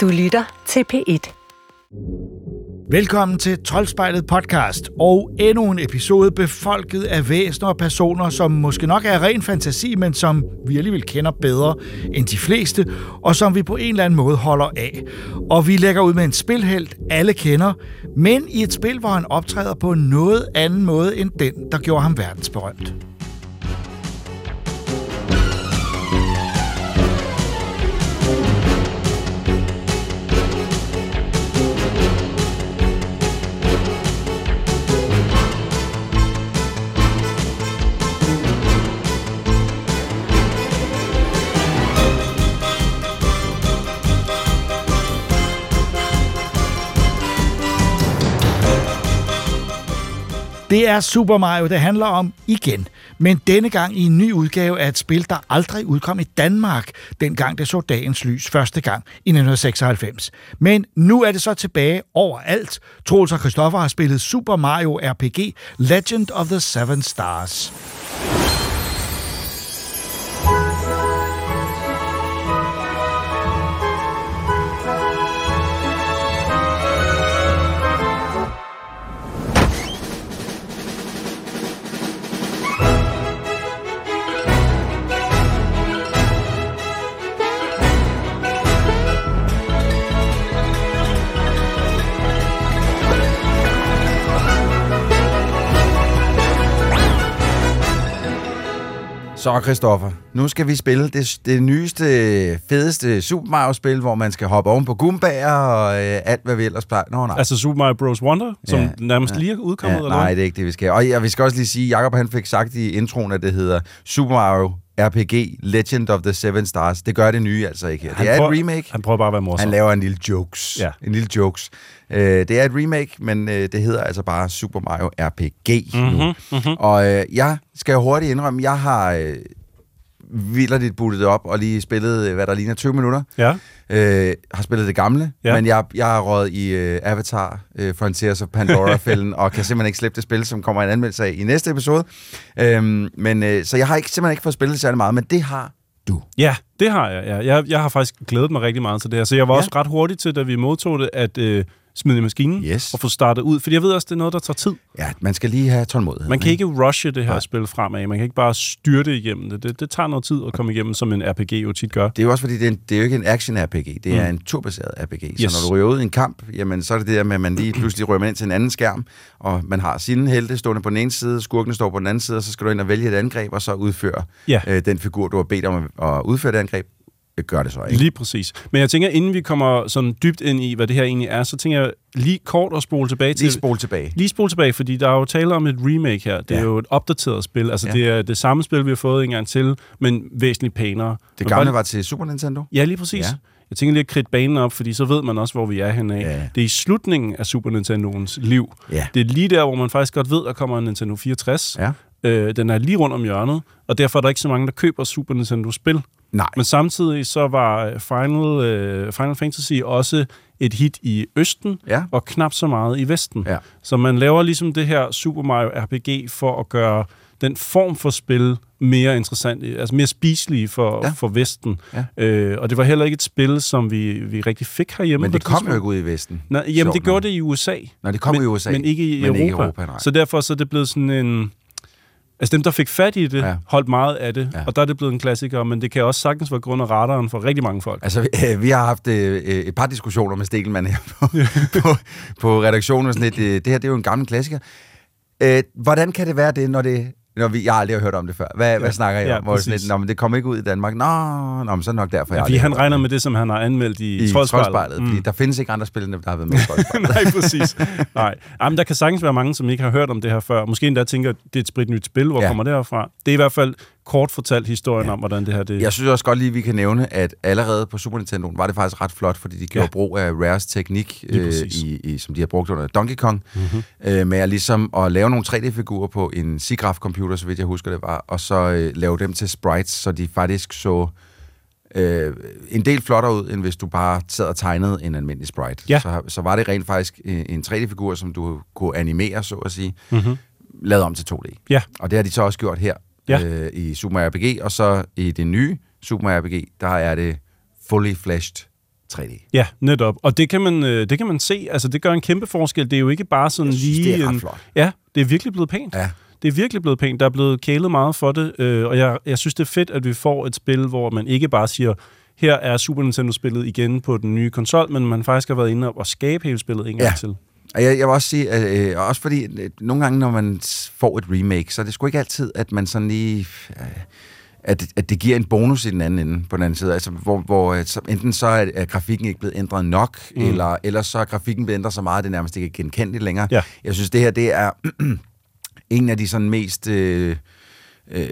Du lytter til P1. Velkommen til Troldspejlet podcast og endnu en episode befolket af væsener og personer, som måske nok er ren fantasi, men som vi alligevel kender bedre end de fleste, og som vi på en eller anden måde holder af. Og vi lægger ud med en spilhelt, alle kender, men i et spil, hvor han optræder på en noget anden måde end den, der gjorde ham verdensberømt. Det er Super Mario, det handler om igen. Men denne gang i en ny udgave af et spil, der aldrig udkom i Danmark, dengang det så dagens lys første gang i 1996. Men nu er det så tilbage overalt. Troels og Christoffer har spillet Super Mario RPG Legend of the Seven Stars. Så, Christoffer, nu skal vi spille det, det nyeste, fedeste Super Mario-spil, hvor man skal hoppe oven på gumbager og øh, alt, hvad vi ellers plejer. Nå, nej. Altså Super Mario Bros. Wonder, som Ja, nærmest ja, lige er udkommet, ja, eller Nej, hvad? det er ikke det, vi skal. Og ja, vi skal også lige sige, Jacob han fik sagt i introen, at det hedder Super Mario RPG Legend of the Seven Stars. Det gør det nye altså ikke her. Han Det er prøver- et remake. Han prøver bare at være morsom. Han laver en lille jokes. Ja. En lille jokes. Øh, det er et remake, men øh, det hedder altså bare Super Mario RPG Mhm, nu. Mm-hmm. Og øh, jeg skal hurtigt indrømme, jeg har øh, vildt bootet op og lige spillet, øh, hvad der ligner 20 minutter. Ja. Øh, har spillet det gamle, Ja. men jeg, jeg har røget i øh, Avatar, øh, Frontiers of Pandora-fælden, og kan simpelthen ikke slippe det spil, som kommer en anmeldelse af i næste episode. Øhm, men, øh, så jeg har ikke, simpelthen ikke fået spillet det særlig meget, men det har du. Ja, det har jeg. Ja. Jeg, jeg har faktisk glædet mig rigtig meget til det her. Så jeg var Ja. også ret hurtig til, da vi modtog det, at øh, smide i maskinen Yes. og få startet ud. Fordi jeg ved også, det er noget, der tager tid. Ja, man skal lige have tålmodighed. Man kan ikke rushe det her Nej. spil fremad. Man kan ikke bare styrte igennem det. det. Det tager noget tid at komme igennem, som en RPG jo tit gør. Det er jo også fordi, det er, en, det er jo ikke en action-RPG, det er Mm. en turbaseret RPG. Yes. Så når du ryger ud i en kamp, jamen, så er det det der med, at man lige pludselig ryger ind til en anden skærm, og man har sine helte stående på den ene side, skurkene står på den anden side, og så skal du ind og vælge et angreb, og så udføre Ja. øh, den figur, du har bedt om at udføre det angreb. Det gør det så ikke. Lige præcis. Men jeg tænker, inden vi kommer sådan dybt ind i, hvad det her egentlig er, så tænker jeg lige kort at spole tilbage til... Lige spol tilbage. Lige spole tilbage, fordi der er jo tale om et remake her. Det er Ja. jo et opdateret spil. Altså, Ja. det er det samme spil, vi har fået en gang til, men væsentligt pænere. Det gamle bare- var til Super Nintendo. Ja, lige præcis. Ja. Jeg tænker lige at kridte banen op, fordi så ved man også, hvor vi er henne af. Ja. Det er i slutningen af Super Nintendoens liv. Ja. Det er lige der, hvor man faktisk godt ved, at der kommer en Nintendo 64. Ja. Øh, den er lige rundt om hjørnet, og derfor er der ikke så mange, der køber Super Nintendo-spil. Nej. Men samtidig så var Final, øh, Final Fantasy også et hit i Østen, Ja. og knap så meget i Vesten. Ja. Så man laver ligesom det her Super Mario RPG for at gøre den form for spil mere interessant, altså mere spiselige for, Ja. for Vesten. Ja. Øh, og det var heller ikke et spil, som vi, vi rigtig fik herhjemme. Men det kom jo ikke ud i Vesten. Nej, jamen, Sjovt det gjorde nok. det i USA. Nå, det kom men, i USA. Men ikke i Men Europa. ikke Europa, nej. så derfor så er det blevet sådan en... Altså dem, der fik fat i det, Ja. holdt meget af det, Ja. og der er det blevet en klassiker, men det kan også sagtens være grund af radaren for rigtig mange folk. Altså, øh, vi har haft øh, øh, et par diskussioner med Stikkelmann her på, på, på redaktionen. Og sådan lidt, øh, det her det er jo en gammel klassiker. Øh, hvordan kan det være det, når det... Når vi, jeg har aldrig hørt om det før. Hvad, ja. hvad snakker I Ja, om? Hvor jeg sådan lidt, Nå, men det kommer ikke ud i Danmark. Nå, nå men så er det nok derfor, jeg Ja, fordi har han regner med det, som han har anmeldt i, i Troldspejlet. Mm. Fordi der findes ikke andre spil, end dem, der har været med i. Nej, præcis. Nej. Jamen, der kan sagtens være mange, som ikke har hørt om det her før. Måske endda tænker, det er et sprit nyt spil. Hvor ja. kommer det her fra? Det er i hvert fald kort fortalt historien ja. om, hvordan det her det Jeg synes også godt lige, vi kan nævne, at allerede på Super Nintendo var det faktisk ret flot, fordi de gjorde Ja. brug af Rares teknik, øh, i, i, som de har brugt under Donkey Kong, Mhm. mm-hmm. øh, med at, ligesom at lave nogle 3D-figurer på en SIGGRAPH-computer, så vidt jeg husker det var, og så øh, lave dem til sprites, så de faktisk så øh, en del flottere ud, end hvis du bare sad og tegnede en almindelig sprite. Ja. Så, så var det rent faktisk øh, en 3D-figur, som du kunne animere, så at sige, Mhm. lavet om til 2D. Ja. Og det har de så også gjort her Ja. øh, i Super Mario RPG, og så i det nye Super Mario RPG, der er det fully fleshed 3D. Ja, netop. Og det kan man, øh, det kan man se. Altså, det gør en kæmpe forskel. Det er jo ikke bare sådan Jeg synes, lige... det er en, flot. Ja, det er virkelig blevet pænt. Ja. Det er virkelig blevet pænt. Der er blevet kælet meget for det, øh, og jeg, jeg synes, det er fedt, at vi får et spil, hvor man ikke bare siger, her er Super Nintendo-spillet igen på den nye konsol, men man faktisk har været inde og skabe hele spillet en gang Ja. til. Og jeg, jeg vil også sige, at, øh, også fordi øh, nogle gange, når man får et remake, så er det sgu ikke altid, at man sådan lige... Øh, at, at det giver en bonus i den anden ende, på den anden side. Altså, hvor, hvor øh, så, enten så er, er grafikken ikke blevet ændret nok, mm. eller, eller så er grafikken blevet ændret så meget, at det nærmest ikke er genkendeligt længere. Ja. Jeg synes, det her det er en af de sådan mest... Øh, øh,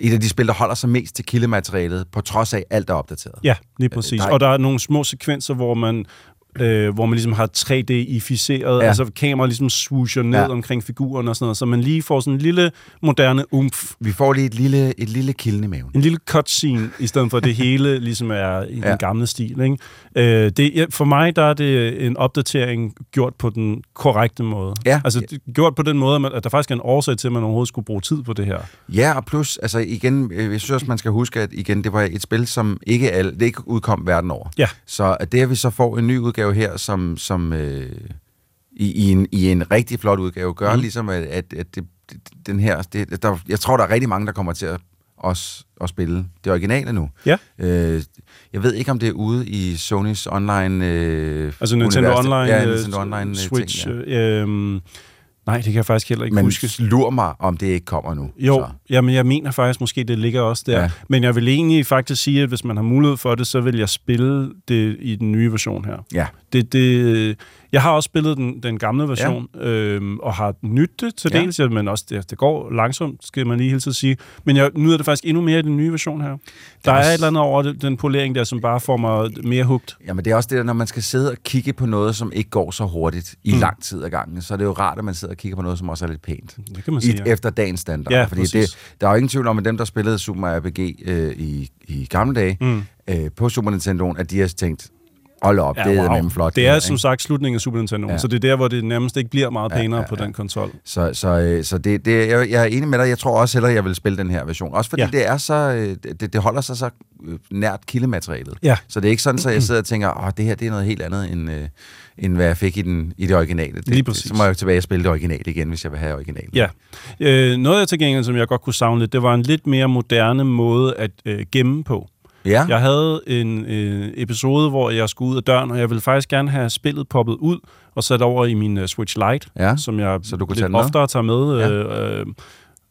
et af de spil, der holder sig mest til kildematerialet, på trods af alt er opdateret. Ja, lige præcis. der er- Og der er nogle små sekvenser, hvor man øh, hvor man ligesom har 3D-ificeret, Ja. altså kameraet ligesom swoosher ned Ja. omkring figuren og sådan noget, så man lige får sådan en lille moderne umf, Vi får lige et lille, et lille kilden i maven. en lille cutscene, i stedet for at det hele ligesom er i Ja. den gamle stil. Ikke? Øh, det, for mig der er det en opdatering gjort på den korrekte måde. Ja. Altså gjort på den måde, at der faktisk er en årsag til, at man overhovedet skulle bruge tid på det her. Ja, og plus, altså igen, øh, jeg synes også, man skal huske, at igen, det var et spil, som ikke, alle, det ikke udkom verden over. Ja. Så at det, at vi så får en ny udgave her, som, som øh, i, i, en, i en rigtig flot udgave, gør mm. Ligesom, at, at, at det, den her, det, der, jeg tror, der er rigtig mange, der kommer til at, også, at spille det originale nu. Ja. Øh, jeg ved ikke, om det er ude i Sonys online... Øh, Altså Nintendo univers. Online, ja, øh, Nintendo Online øh, Switch. Ting, ja. øh, øh, nej, det kan jeg faktisk heller ikke Men huske. lur mig, om det ikke kommer nu. Jo, Så. jamen jeg mener faktisk måske, det ligger også der. Ja. Ja. Men jeg vil egentlig faktisk sige, at hvis man har mulighed for det, så vil jeg spille det i den nye version her. Ja. Det, det, jeg har også spillet den, den gamle version, ja. øhm, og har nydt det til Ja. dels, ja. men også det, det går langsomt, skal man lige hele tiden sige. Men jeg nyder det faktisk endnu mere i den nye version her. Der er også- et eller andet over det, den polering der, som bare får mig mere hugt. Jamen det er også det der, når man skal sidde og kigge på noget, som ikke går så hurtigt i mm. Lang tid ad gangen, så er det jo rart, at man sidder og kigger på noget, som også er lidt pænt. Det kan man I, sige. ja. efter dagens standard. Ja, Fordi præcis. det, der er jo ingen tvivl om, at dem, der spillede Super RPG øh, i, i gamle dage Mm. øh, på Super Nintendo, at de har tænkt, hold op, ja, det er wow. flot. Det er som sagt slutningen af Super Nintendo, Ja. ja. så det er der, hvor det nærmest ikke bliver meget Ja, pænere ja, på ja. den konsol. Så, så, øh, så det, det, jeg, jeg er enig med dig. Jeg tror også hellere, jeg vil spille den her version. Også fordi ja. Ja. det er så, øh, det, det holder sig så øh, nært kildematerialet. Ja. Så det er ikke sådan, at jeg sidder og tænker, åh, det her det er noget helt andet, end, øh, end hvad jeg fik i, den, i det originale. Det, Lige præcis. Så må jeg jo tilbage og spille det originale igen, hvis jeg vil have originalen. Ja. Øh, noget af til gengæld, som jeg godt kunne savne lidt, det var en lidt mere moderne måde at øh, gemme på. Ja? Jeg havde en øh, episode, hvor jeg skulle ud af døren, og jeg ville faktisk gerne have spillet poppet ud og sat over i min uh, Switch Lite, Ja, som jeg så du kunne lidt tage oftere tager med. Ja. Øh,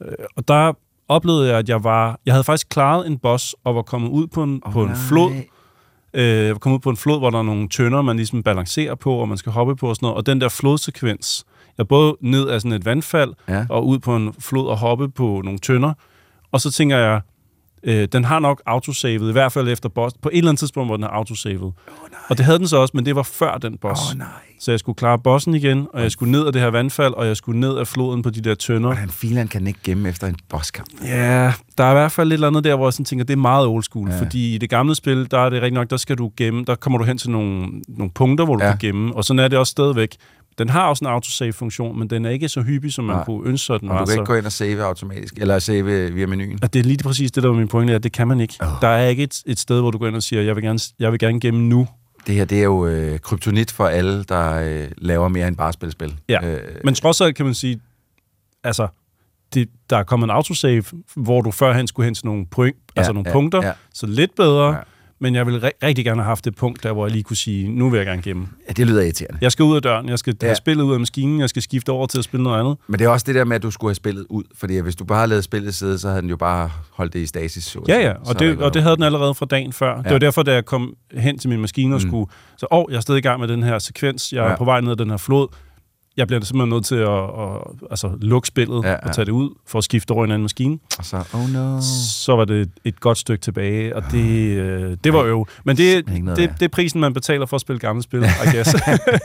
øh, og der oplevede jeg, at jeg var... Jeg havde faktisk klaret en boss og var kommet ud på en, Åh, på en nej. flod. Øh, jeg var kommet ud på en flod, hvor der er nogle tønder, man ligesom balancerer på, og man skal hoppe på og sådan noget. Og den der flodsekvens, jeg både ned af sådan et vandfald, Ja. og ud på en flod og hoppe på nogle tønder. Og så tænker jeg, øh, den har nok autosavet, i hvert fald efter boss. På et eller andet tidspunkt, hvor den har autosavet. Oh, og det havde den så også, men det var før den boss. Oh, nej. Så jeg skulle klare bossen igen, og jeg skulle ned af det her vandfald, og jeg skulle ned af floden på de der tønder. Hvordan filan kan ikke gemme efter en bosskamp? Ja, der er i hvert fald lidt eller andet der, hvor jeg sådan tænker, det er meget old school. Ja. Fordi i det gamle spil, der er det rigtig nok, der skal du gemme, der kommer du hen til nogle, nogle punkter, hvor du ja. kan gemme. Og sådan er det også stadigvæk. Den har også en autosave-funktion, men den er ikke så hyppig, som man Nej. kunne ønske sig, den Og var. du kan ikke så- gå ind og save automatisk, eller save via menuen. at det er lige præcis det, der var min pointe, at det kan man ikke. Oh. Der er ikke et, et sted, hvor du går ind og siger, jeg vil gerne, jeg vil gerne gemme nu. Det her, det er jo øh, kryptonit for alle, der øh, laver mere end bare spil spil. Ja. Øh, Men trods alt kan man sige, altså, det, der er kommet en autosave, hvor du førhen skulle hen til nogle, point, ja, altså nogle ja, punkter, ja. så lidt bedre, Ja. Men jeg vil ri- rigtig gerne have haft et punkt der, hvor jeg lige kunne sige, nu vil jeg gerne gemme. ja, det lyder irriterende. Jeg skal ud af døren, jeg skal Ja. have spillet ud af maskinen, jeg skal skifte over til at spille noget andet. Men det er også det der med, at du skulle have spillet ud. Fordi hvis du bare havde lavet spillet sidde, så havde den jo bare holdt det i stasis. så Ja, ja, Så og havde det, og det havde den allerede fra dagen før. Ja. Det var derfor, da jeg kom hen til min maskine og Mm. skulle... Så, åh, jeg er stadig i gang med den her sekvens, jeg er Ja. på vej ned ad den her flod. Jeg bliver simpelthen nødt til at, at altså, lukke spillet Ja, ja, og tage det ud for at skifte over i en anden maskine. Og så, oh no. Så var det et godt stykke tilbage, og det, øh, det var jo... Men det, det, værd. det er prisen, man betaler for at spille gamle spil, I guess.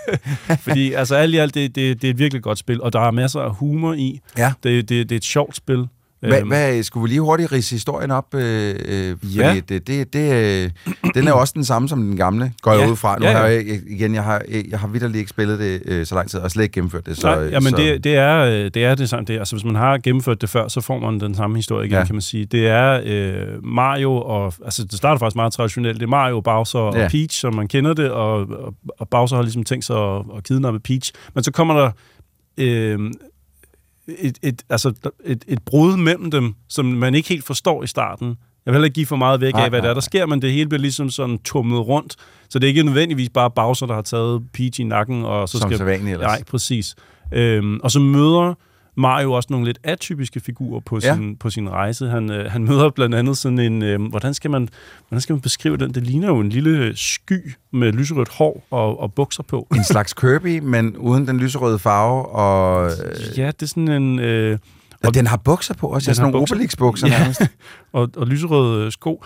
Fordi altså alt i alt, det, det, det er et virkelig godt spil, og der er masser af humor i. Ja. Det, det, det er et sjovt spil. Hvad, Øhm, hvad, skulle vi lige hurtigt rise historien op? Øh, øh, Ja. Fordi det, det, det, øh, den er jo også den samme som den gamle, går jeg Ja. ud fra. Nu Ja, ja. har jeg, igen, jeg har, jeg har vidderligt ikke spillet det øh, så lang tid, og slet ikke gennemført det. Så, Nej, jamen så, det, det, er, øh, det er det samme. Det altså, hvis man har gennemført det før, så får man den samme historie igen, Ja. ja. kan man sige. Det er øh, Mario, og altså, det starter faktisk meget traditionelt. Det er Mario, Bowser og Ja. Peach, som man kender det, og, og, og Bowser har ligesom tænkt sig at, at kidnappe Peach. Men så kommer der øh, et, et, altså, et, et brud mellem dem, som man ikke helt forstår i starten. Jeg vil heller ikke give for meget væk Nej, af, hvad nej, der er, der sker, men det hele bliver ligesom sådan tumlet rundt. Så det er ikke nødvendigvis bare Bowser, der har taget Peach i nakken, og så som skal... sædvanligt ellers. Nej, præcis. Øhm, og så møder Mario også nogle lidt atypiske figurer på Ja. sin, på sin rejse. Han, øh, han møder blandt andet sådan en... Øh, hvordan, skal man, hvordan skal man beskrive den? Det ligner jo en lille sky med lyserødt hår og, og bukser på. En slags Kirby, men uden den lyserøde farve, og øh, Ja, det er sådan en... Øh, og den har bukser på også. Den Sådan nogle bukser. Obelix-bukser Ja. nærmest. og, og lyserøde øh, sko.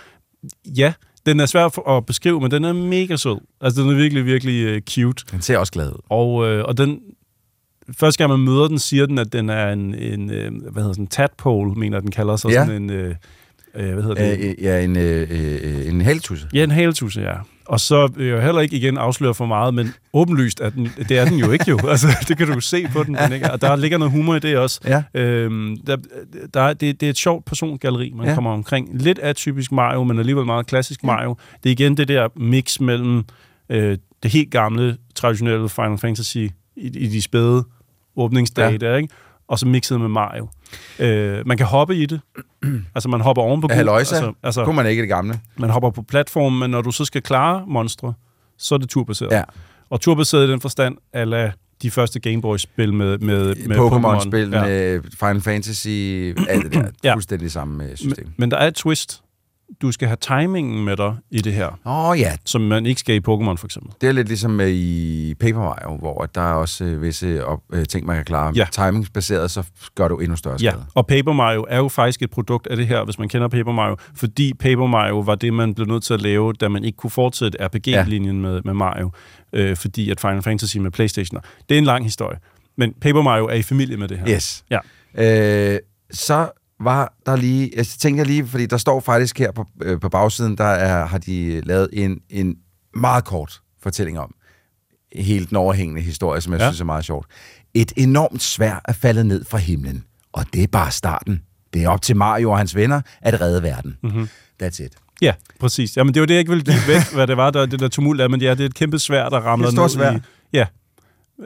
Ja, den er svær at beskrive, men den er mega sød. Altså, den er virkelig, virkelig øh, cute. Den ser også glad ud. Og, øh, og den, første gang man møder den, siger den, at den er en, en øh, hvad hedder sådan, tadpole, mener den kalder sig. Ja. Sådan en, øh, øh, hvad hedder det? Ja, en, øh, øh, en heltusse. Ja, en haletusse, ja. Og så vil jeg heller ikke igen afsløre for meget, men åbenlyst, at den, det er den jo ikke jo. Altså, det kan du se på den. den ikke? Og der ligger noget humor i det også. Ja. Øhm, der, der, er- det, det er et sjovt persongalleri, man Ja. ja. kommer omkring. Lidt atypisk Mario, men alligevel meget klassisk Mario. Det er igen det der mix mellem øh, det helt gamle, traditionelle Final Fantasy i, i de spæde åbningsdage Ja. der, ikke? og så mixet med Mario. Øh, man kan hoppe i det. altså, man hopper oven på. Altså, altså, Kunne man ikke det gamle. man hopper på platformen, men når du så skal klare monstre, så er det turbaseret. Ja. Og turbaseret i den forstand, ala de første Gameboy-spil med, med, med Pokémon-spil, Ja. med Final Fantasy, alt det der. Ja. Fuldstændig samme øh, system. Men, men der er et twist. Du skal have timingen med dig i det her, Åh oh, ja, som man ikke skal i Pokémon for eksempel. det er lidt ligesom i Paper Mario, hvor der er også øh, visse op, øh, ting, man kan klare. Ja. Timingsbaseret, så gør du endnu større Ja, skade. og Paper Mario er jo faktisk et produkt af det her, hvis man kender Paper Mario, fordi Paper Mario var det, man blev nødt til at lave, da man ikke kunne fortsætte RPG-linjen med, med Mario, øh, fordi at Final Fantasy med Playstationer. Det er en lang historie. Men Paper Mario er i familie med det her. Yes. Ja. Øh, så var der lige, jeg tænker lige, fordi der står faktisk her på, øh, på bagsiden, der er, har de lavet en, en meget kort fortælling om helt den overhængende historie, som jeg ja. Synes er meget sjovt. Et enormt svær er faldet ned fra himlen, og det er bare starten. Det er op til Mario og hans venner at redde verden. Mm-hmm. That's it. Ja, præcis. Jamen, det var det, jeg ikke ville give væk, hvad det var, der, det der tumult er, men ja, det er et kæmpe svær, der ramler ned sværd. i... Ja.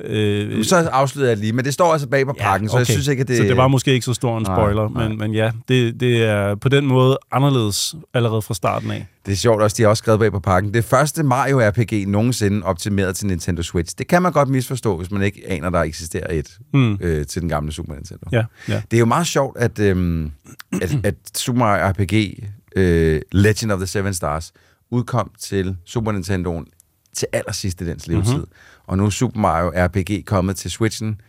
Øh, Så afslører jeg lige, men det står altså bag på pakken, så jeg synes ikke, at det... Så det var måske ikke så stor en Nej, spoiler, nej. men, men ja, det, det er på den måde anderledes allerede fra starten af. Det er sjovt også, de har også skrevet bag på pakken. Det første Mario RPG nogensinde optimeret til Nintendo Switch. Det kan man godt misforstå, hvis man ikke aner, der eksisterer et Mm. øh, til den gamle Super Nintendo. Ja, ja. Det er jo meget sjovt, at, øhm, at, at Super Mario RPG øh, Legend of the Seven Stars udkom til Super Nintendoen til allersidst i dens levetid. Mm-hmm. Og nu er Super Mario RPG kommet til Switchen,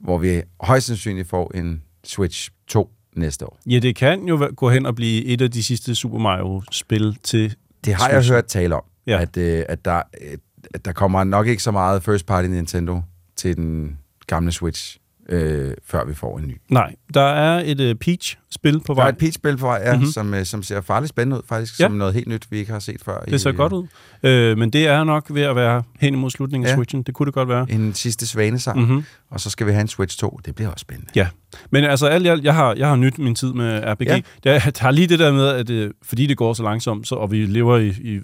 hvor vi højst sandsynligt får en Switch 2 næste år. Ja, det kan jo gå hen og blive et af de sidste Super Mario-spil til Det har jeg Switchen. hørt tale om, ja. At, øh, at, der, øh, at der kommer nok ikke så meget first party Nintendo til den gamle Switch, øh, før vi får en ny. Nej, der er et uh, Peach-spil på Der er vej. et Peach-spil på vej, ja, mm-hmm. Mhm. som, øh, som ser farligt spændende ud, faktisk, Ja. som noget helt nyt, vi ikke har set før. Det ser godt ud. Øh, men det er nok ved at være hen imod slutningen af Ja. Switchen. Det kunne det godt være. En sidste svanesang, mm-hmm. Og så skal vi have en Switch 2. Det bliver også spændende. Ja, men altså alt alt, jeg har, jeg har nyt min tid med RPG. Ja. Jeg har lige det der med, at øh, fordi det går så langsomt, så, og vi lever i, i,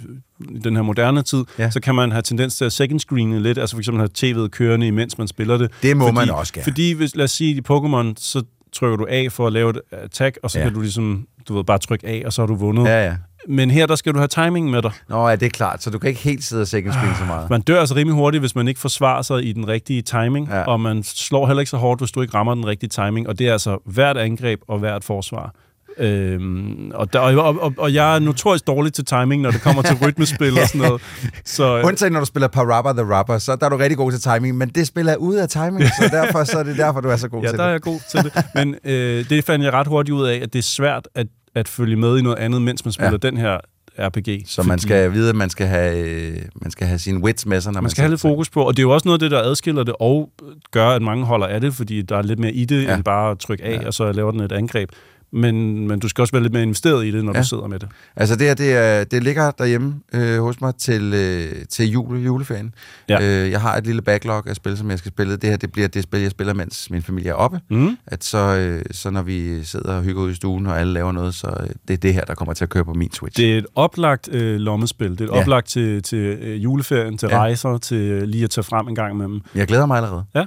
i den her moderne tid, Ja. så kan man have tendens til at second screene lidt, altså for eksempel have tv'et kørende, imens man spiller det. Det må fordi, man også gerne. Fordi, hvis, lad os sige, i Pokémon, så trykker du A for at lave et attack, og så Ja. kan du ligesom, du ved, bare trykke A, og så har du vundet. Ja, ja. Men her, der skal du have timing med dig. Nå, ja, det er klart, så du kan ikke helt sidde og second screen så meget. Man dør altså rimelig hurtigt, hvis man ikke forsvarer sig i den rigtige timing, Ja. ja. og man slår heller ikke så hårdt, hvis du ikke rammer den rigtige timing, og det er altså hvert angreb og hvert forsvar. Øhm, og, der, og, og, og jeg er notorisk dårlig til timing, når det kommer til rytmespil og sådan noget. Så, Undtagen når du spiller Parappa the Rapper, så der er du rigtig god til timing, men det spil er ude af timing, så derfor så er det derfor, du er så god ja, til der er det. jeg god til det. Men øh, det fandt jeg ret hurtigt ud af, at det er svært at, at følge med i noget andet, mens man spiller Ja. den her RPG. Så man skal vide, at man skal have, øh, man skal have sine wits med sig, når man, Man skal have lidt fokus på, og det er jo også noget af det, der adskiller det, og gør, at mange holder af det, fordi der er lidt mere i det, Ja. end bare at trykke af, ja. og så laver den et angreb. Men, men du skal også være lidt mere investeret i det, når ja. du sidder med det. Altså det her, det, er, det ligger derhjemme øh, hos mig til, øh, til jule, juleferien. Ja. Øh, jeg har et lille backlog af spil, som jeg skal spille. Det her, det bliver det spil, jeg spiller, mens min familie er oppe. Mm. At så, øh, så når vi sidder og hygger ud i stuen, og alle laver noget, så øh, det er det her, der kommer til at køre på min Switch. Det er et oplagt øh, lommespil. Det er et ja. oplagt til, til øh, juleferien, til ja. rejser, til øh, lige at tage frem en gang med dem. Jeg glæder mig allerede. Ja,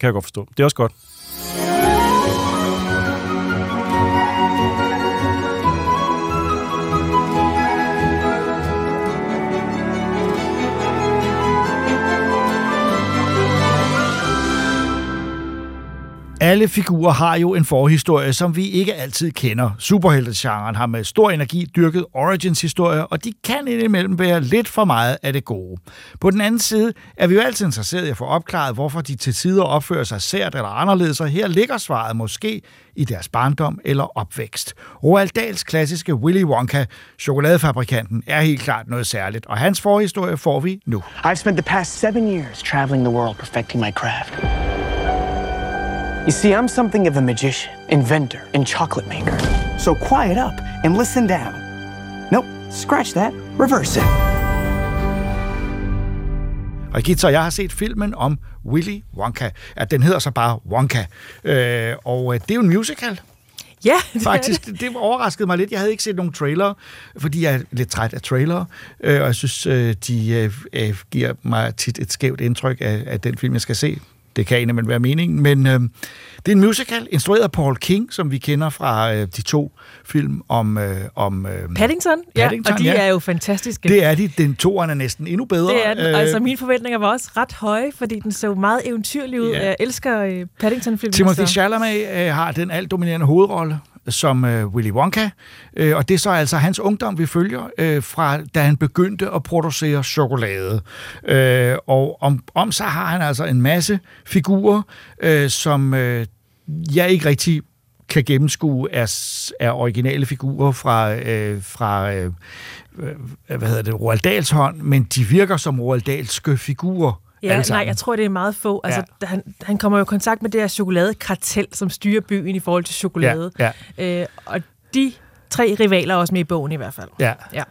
kan jeg godt forstå. Det er også godt. Alle figurer har jo en forhistorie, som vi ikke altid kender. Superheltegenren har med stor energi dyrket origins-historier, og de kan indimellem være lidt for meget af det gode. På den anden side er vi jo altid interesseret i at få opklaret, hvorfor de til tider opfører sig sært eller anderledes, og her ligger svaret måske i deres barndom eller opvækst. Roald Dahls klassiske Willy Wonka, chokoladefabrikanten, er helt klart noget særligt, og hans forhistorie får vi nu. I've spent the past seven years traveling the world perfecting my craft. You see, I'm something of a magician, inventor, and chocolate maker. So quiet up and listen down. Nope, scratch that. Reverse it. Og jeg har set filmen om Willy Wonka. Ja, den hedder så bare Wonka. Øh, og øh, det er jo en musical. Ja, det faktisk. Det. det overraskede mig lidt. Jeg havde ikke set nogen trailer, fordi jeg er lidt træt af trailere, øh, og jeg synes, øh, de øh, giver mig tit et skævt indtryk af, af den film, jeg skal se. Det kan egentlig være meningen, men øh, det er en musical, instrueret af Paul King, som vi kender fra øh, de to film om... Øh, om øh, Paddington, Paddington, ja, og de ja. er jo fantastiske. Det er de. Den toeren er næsten endnu bedre. Det er den. Øh, altså, mine forventninger var også ret høje, fordi den så meget eventyrlig ud. Ja. Jeg elsker øh, Paddington-filmen. Timothy Chalamet øh, har den alt dominerende hovedrolle som øh, Willy Wonka, øh, og det er så altså hans ungdom, vi følger, øh, fra da han begyndte at producere chokolade. Øh, og om, om så har han altså en masse figurer, øh, som øh, jeg ikke rigtig kan gennemskue er, er originale figurer fra, øh, fra øh, øh hvad hedder det, Roald Dahls hånd, men de virker som Roald Dahlske figurer. Ja, nej, jeg tror, det er meget få. Altså, ja. han, han kommer jo i kontakt med det her chokoladekartel, som styrer byen i forhold til chokolade. Ja, ja. Øh, og de tre rivaler er også med i bogen i hvert fald. Ja. ja.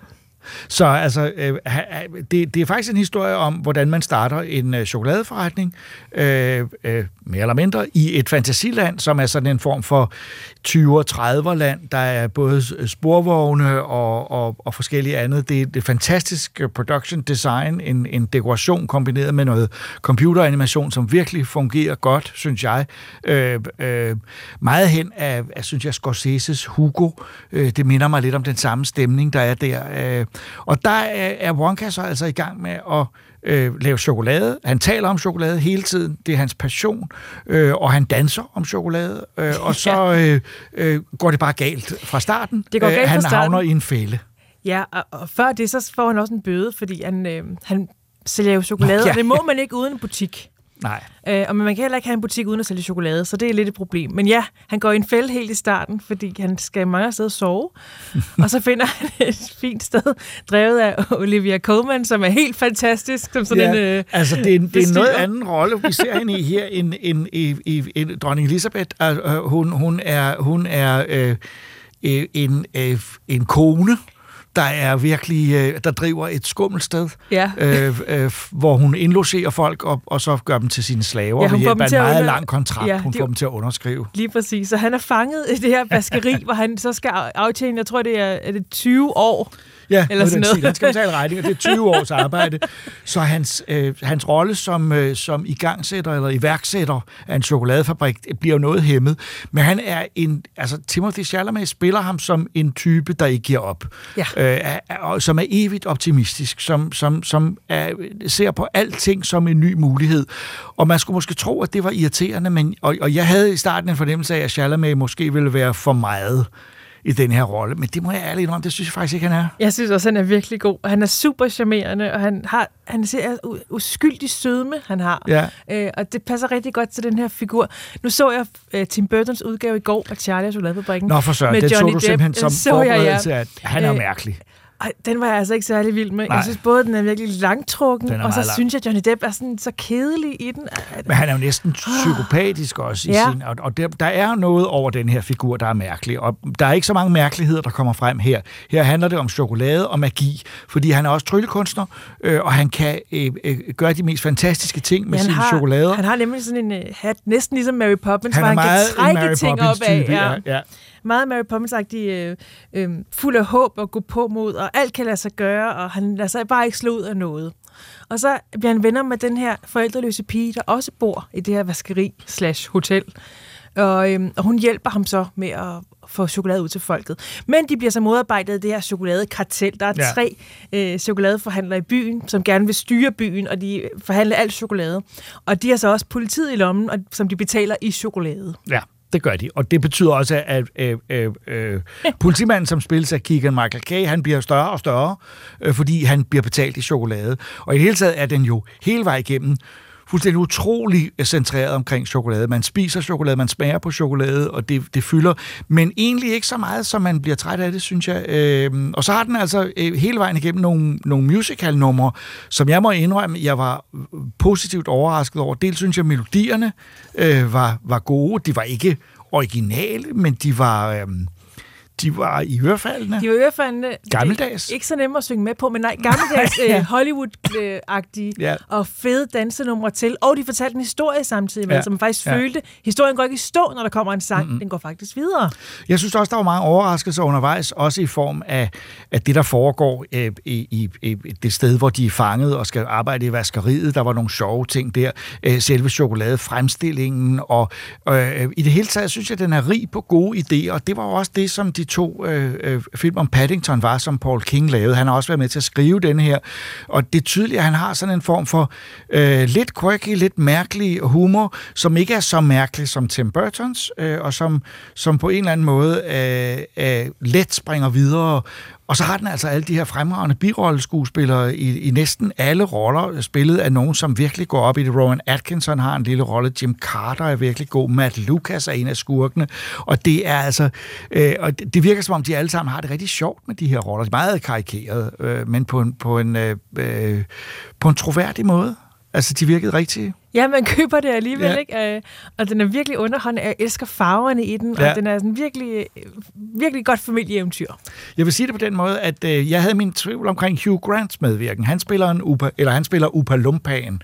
Så altså, øh, det, det er faktisk en historie om, hvordan man starter en øh, chokoladeforretning, øh, øh, mere eller mindre, i et fantasiland, som er sådan en form for 20'er, 30'er land. Der er både sporvogne og, og, og forskellige andet. Det er det fantastiske øh, production design, en, en dekoration kombineret med noget computeranimation, som virkelig fungerer godt, synes jeg. Øh, øh, meget hen af, af, synes jeg, Scorseses Hugo. Øh, det minder mig lidt om den samme stemning, der er der. Øh, og der er, er Wonka så altså i gang med at øh, lave chokolade. Han taler om chokolade hele tiden. Det er hans passion. Øh, og han danser om chokolade. Øh, og så øh, øh, går det bare galt fra starten. Det går galt øh, han fra starten. havner i en fælde. Ja, og, og før det, så får han også en bøde, fordi han, øh, han sælger jo chokolade, ja. og det må man ikke uden en butik. Nej. Øh, og man kan heller ikke have en butik uden at sælge chokolade, så det er lidt et problem. Men ja, han går i en fælde helt i starten, fordi han skal mange steder sove. og så finder han et fint sted, drevet af Olivia Colman, som er helt fantastisk. Som sådan ja, en, øh, altså det er, det er en noget anden rolle, vi ser hende i her, end, end, end, end, end dronning Elisabeth. Altså, hun, hun er, hun er øh, en, øh, en kone, der er virkelig, øh, der driver et skummelt sted, ja. øh, øh, hvor hun indlogerer folk op, og så gør dem til sine slaver ja, ved hjælp af en meget under... lang kontrakt. Ja, hun får dem til at underskrive. Lige præcis. Så han er fanget i det her vaskeri, hvor han så skal aftjene, jeg tror det er, er det 20 år Ja, eller sådan noget. Han skal betale regninger. Det er 20 års arbejde. Så hans, øh, hans rolle som, øh, som igangsætter eller iværksætter af en chokoladefabrik bliver jo noget hæmmet. Men han er en... Altså, Timothy Chalamet spiller ham som en type, der ikke giver op. Ja. Øh, er, som er evigt optimistisk. Som, som, som er, ser på alting som en ny mulighed. Og man skulle måske tro, at det var irriterende, men, og, og jeg havde i starten en fornemmelse af, at Chalamet måske ville være for meget i den her rolle. Men det må jeg ærligt indrømme, det synes jeg faktisk ikke, han er. Jeg synes også, han er virkelig god. Han er super charmerende, og han har han ser uskyldig sødme, han har. Ja. Øh, og det passer rigtig godt til den her figur. Nu så jeg uh, Tim Burtons udgave i går af Charlie og Chokoladefabrikken. Nå for søren, med den Johnny så du Depp. simpelthen som så forberedelse, jeg, ja. at han er øh, mærkelig. Ej, den var jeg altså ikke særlig vild med. Nej. Jeg synes både, den er virkelig langtrukken, Den er og så lang. synes jeg, Johnny Depp er sådan så kedelig i den. at- Men han er jo næsten psykopatisk også i Ja. sin, og, og der, der er noget over den her figur, der er mærkelig, og der er ikke så mange mærkeligheder, der kommer frem her. Her handler det om chokolade og magi, fordi han er også tryllekunstner, øh, og han kan øh, øh, gøre de mest fantastiske ting med Men sine han har, chokolader. Han har nemlig sådan en uh, hat, næsten ligesom Mary Poppins, han hvor han meget kan en trække Mary ting Poppins op af. ja. ja. Meget Mary Poppins-agtig, øh, øh, fuld af håb og gå på mod, og alt kan lade sig gøre, og han lader sig bare ikke slå ud af noget. Og så bliver han venner med den her forældreløse pige, der også bor i det her vaskeri slash hotel. Og, øhm, og hun hjælper ham så med at få chokolade ud til folket. Men de bliver så modarbejdet af det her chokoladekartel. Der er Ja. tre øh, chokoladeforhandlere i byen, som gerne vil styre byen, og de forhandler alt chokolade. Og de har så også politiet i lommen, og, som de betaler i chokolade. Ja, det gør de. Og det betyder også, at øh, øh, øh, politimanden, som spilles af Keegan Michael Kay, han bliver større og større, øh, fordi han bliver betalt i chokolade. Og i det hele taget er den jo hele vej igennem fuldstændig utrolig centreret omkring chokolade. Man spiser chokolade, man smager på chokolade, og det, det fylder, men egentlig ikke så meget, som man bliver træt af det, synes jeg. Øh, og så har den altså øh, hele vejen igennem nogle, nogle musical-numre, som jeg må indrømme, jeg var positivt overrasket over. Dels synes jeg, melodierne øh, var, var gode. De var ikke originale, men de var... Øh, de var i ørefaldene. De var i hvert fald øh, Gammeldags. Ikke så nemme at synge med på, men nej, gammeldags Ja. øh, Hollywood-agtige Ja. og fede dansenumre til. Og de fortalte en historie samtidig med, Ja. så man faktisk Ja. følte, historien går ikke i stå, når der kommer en sang. Mm-hmm. Den går faktisk videre. Jeg synes også, der var mange overraskelser undervejs, også i form af, af det, der foregår øh, i, i, i det sted, hvor de er fanget og skal arbejde i vaskeriet. Der var nogle sjove ting der. Øh, selve chokoladefremstillingen. Og øh, i det hele taget synes jeg, den er rig på gode idéer. Og det var også det, som de to øh, øh, film om Paddington var, som Paul King lavede. Han har også været med til at skrive den her. Og det er tydeligt, at han har sådan en form for øh, lidt quirky, lidt mærkelig humor, som ikke er så mærkelig som Tim Burtons, øh, og som, som på en eller anden måde øh, øh, let springer videre. Og så har den altså alle de her fremragende birolleskuespillere i, i næsten alle roller, spillet af nogen, som virkelig går op i det. Rowan Atkinson har en lille rolle, Jim Carter er virkelig god, Matt Lucas er en af skurkene, og det er altså, øh, og det virker som om, de alle sammen har det rigtig sjovt med de her roller. Meget karikeret, øh, men på en, på, en, øh, øh, på en troværdig måde. Altså, de virkede rigtig... Ja, man køber det alligevel, Ja. ikke? Øh, Og den er virkelig underholdende. Jeg elsker farverne i den, Ja. og den er sådan virkelig, virkelig godt familieeventyr. Jeg vil sige det på den måde, at øh, jeg havde min tvivl omkring Hugh Grants medvirken. Han spiller en Upa, eller han spiller Upa Lumpaen,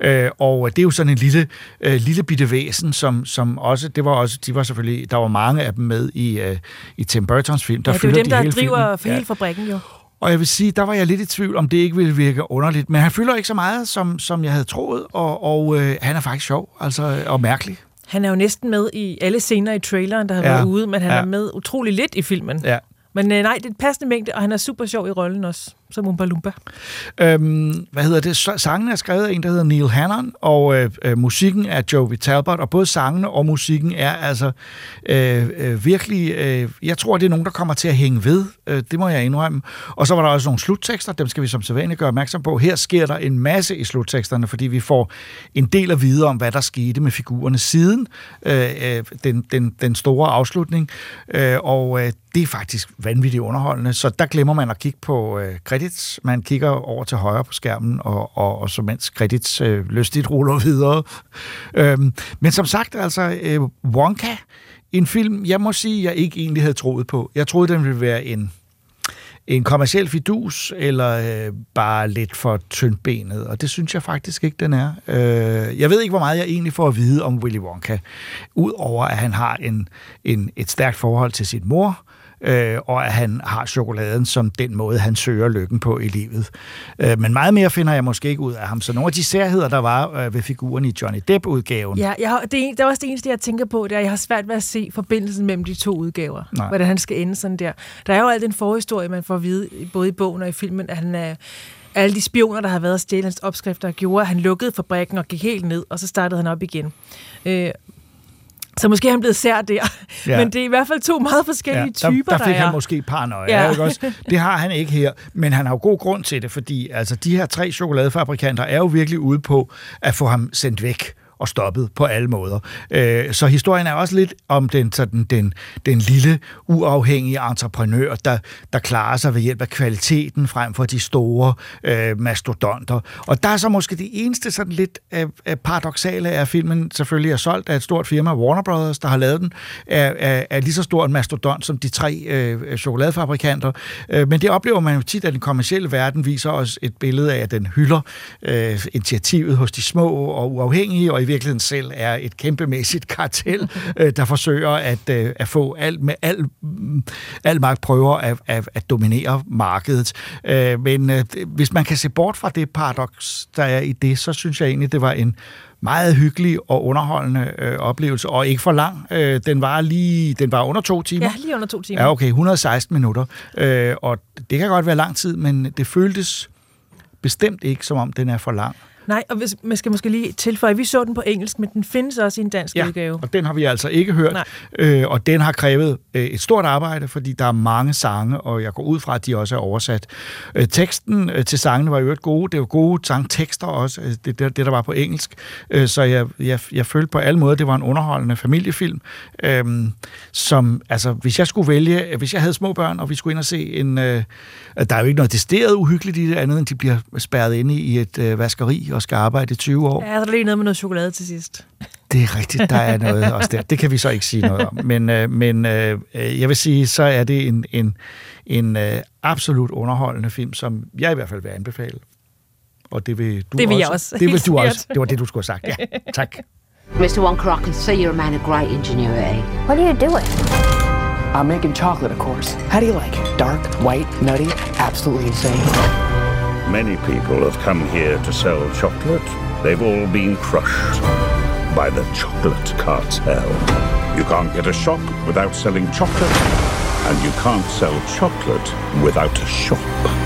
øh, og det er jo sådan en lille, lille bitte væsen, som, som også, det var også, de var selvfølgelig, der var mange af dem med i, i Tim Burtons film. Der Ja, det er dem, de der driver filmen. hele fabrikken jo. Og jeg vil sige, der var jeg lidt i tvivl, om det ikke ville virke underligt. Men han fylder ikke så meget, som, som jeg havde troet, og, og øh, han er faktisk sjov altså, og mærkelig. Han er jo næsten med i alle scener i traileren, der har Ja. været ude, men han Ja. er med utrolig lidt i filmen. Ja. Men øh, nej, det er et passende mængde, og han er super sjov i rollen også, som Oompa Loompa. Øhm, hvad hedder det? Sangen er skrevet af en, der hedder Neil Hannon, og øh, øh, musikken er Joey Talbot, og både sangene og musikken er altså øh, øh, virkelig... Øh, jeg tror, det er nogen, der kommer til at hænge ved. Øh, det må jeg indrømme. Og så var der også nogle sluttekster, dem skal vi som sædvanligt gøre opmærksom på. Her sker der en masse i slutteksterne, fordi vi får en del at vide om, hvad der skete med figurerne siden øh, øh den, den, den store afslutning. Øh, og øh, det er faktisk vanvittigt underholdende, så der glemmer man at kigge på øh, credits. Man kigger over til højre på skærmen, og, og, og så mens credits øh, lystigt ruller videre. Øhm, men som sagt, altså øh, Wonka, en film, jeg må sige, jeg ikke egentlig havde troet på. Jeg troede, den ville være en en kommersiel fidus, eller øh, bare lidt for tyndbenet, og det synes jeg faktisk ikke, den er. Øh, jeg ved ikke, hvor meget jeg egentlig får at vide om Willy Wonka, udover at han har en, en, et stærkt forhold til sin mor, øh, og at han har chokoladen som den måde, han søger lykken på i livet. Øh, men meget mere finder jeg måske ikke ud af ham. Så nogle af de særheder, der var øh, ved figuren i Johnny Depp-udgaven, Ja, jeg har, det, det er også det eneste, jeg tænker på, det er, at jeg har svært ved at se forbindelsen mellem de to udgaver. Nej. Hvordan han skal ende sådan der. Der er jo alt den forhistorie, man får at vide, både i bogen og i filmen, at han er alle de spioner, der har været at stjæle hans opskrifter, gjorde, at han lukkede fabrikken og gik helt ned, og så startede han op igen. Øh, så måske er han blevet sær der. Ja. Ja. Men det er i hvert fald to meget forskellige der, typer, der der, fik er. han måske paranoia. Ja. Ja. Ikke også? Det har han ikke her, men han har jo god grund til det, fordi altså, de her tre chokoladefabrikanter er jo virkelig ude på at få ham sendt væk og stoppet på alle måder. Øh, så historien er også lidt om den, sådan, den, den lille, uafhængige entreprenør, der, der klarer sig ved hjælp af kvaliteten frem for de store øh, mastodonter. Og der er så måske det eneste sådan lidt øh, øh paradoxale af, filmen selvfølgelig er solgt af et stort firma, Warner Brothers, der har lavet den, er, er, er lige så stor en mastodont som de tre øh, chokoladefabrikanter. Øh, men det oplever man jo tit, at den kommercielle verden viser os et billede af, at den hylder øh, initiativet hos de små og uafhængige, og i virkeligheden selv er et kæmpemæssigt kartel, øh, der forsøger at, øh, at få alt med al, al magt prøver at, at, at dominere markedet. Øh, men øh, hvis man kan se bort fra det paradoks, der er i det, så synes jeg egentlig, det var en meget hyggelig og underholdende øh, oplevelse, og ikke for lang. Øh, den var lige, den var under to timer. Ja, lige under to timer. Ja, okay, 116 minutter. Øh, og det kan godt være lang tid, men det føltes bestemt ikke, som om den er for lang. Nej, og hvis, man skal måske lige tilføje, vi så den på engelsk, men den findes også i en dansk ja, udgave. og den har vi altså ikke hørt. Øh, og den har krævet øh, et stort arbejde, fordi der er mange sange, og jeg går ud fra, at de også er oversat. Øh, teksten øh, til sangene var jo et gode. Det var gode sangtekster også, øh, det, det, det der var på engelsk. Øh, så jeg, jeg, jeg følte på alle måder, det var en underholdende familiefilm, øh, som, altså, hvis jeg skulle vælge, hvis jeg havde små børn, og vi skulle ind og se en... Øh, der er jo ikke noget desteret uhyggeligt i det andet, end de bliver spærret inde i et øh, vaskeri og skal arbejde i 20 år. Ja, så er der lige noget med noget chokolade til sidst. Det er rigtigt, der er noget også der. Det kan vi så ikke sige noget om. Men, øh, men øh, jeg vil sige, så er det en, en, en øh, absolut underholdende film, som jeg i hvert fald vil anbefale. Og det vil du det vil også. Jeg også. Det vil du også. Det var det, du skulle have sagt. Ja, tak. Mr. Wonka, I can see you're a man of great ingenuity. What are you doing? I'm making chocolate, of course. How do you like it? Dark, white, nutty, absolutely insane. Many people have come here to sell chocolate. They've all been crushed by the chocolate cartel. You can't get a shop without selling chocolate, and you can't sell chocolate without a shop.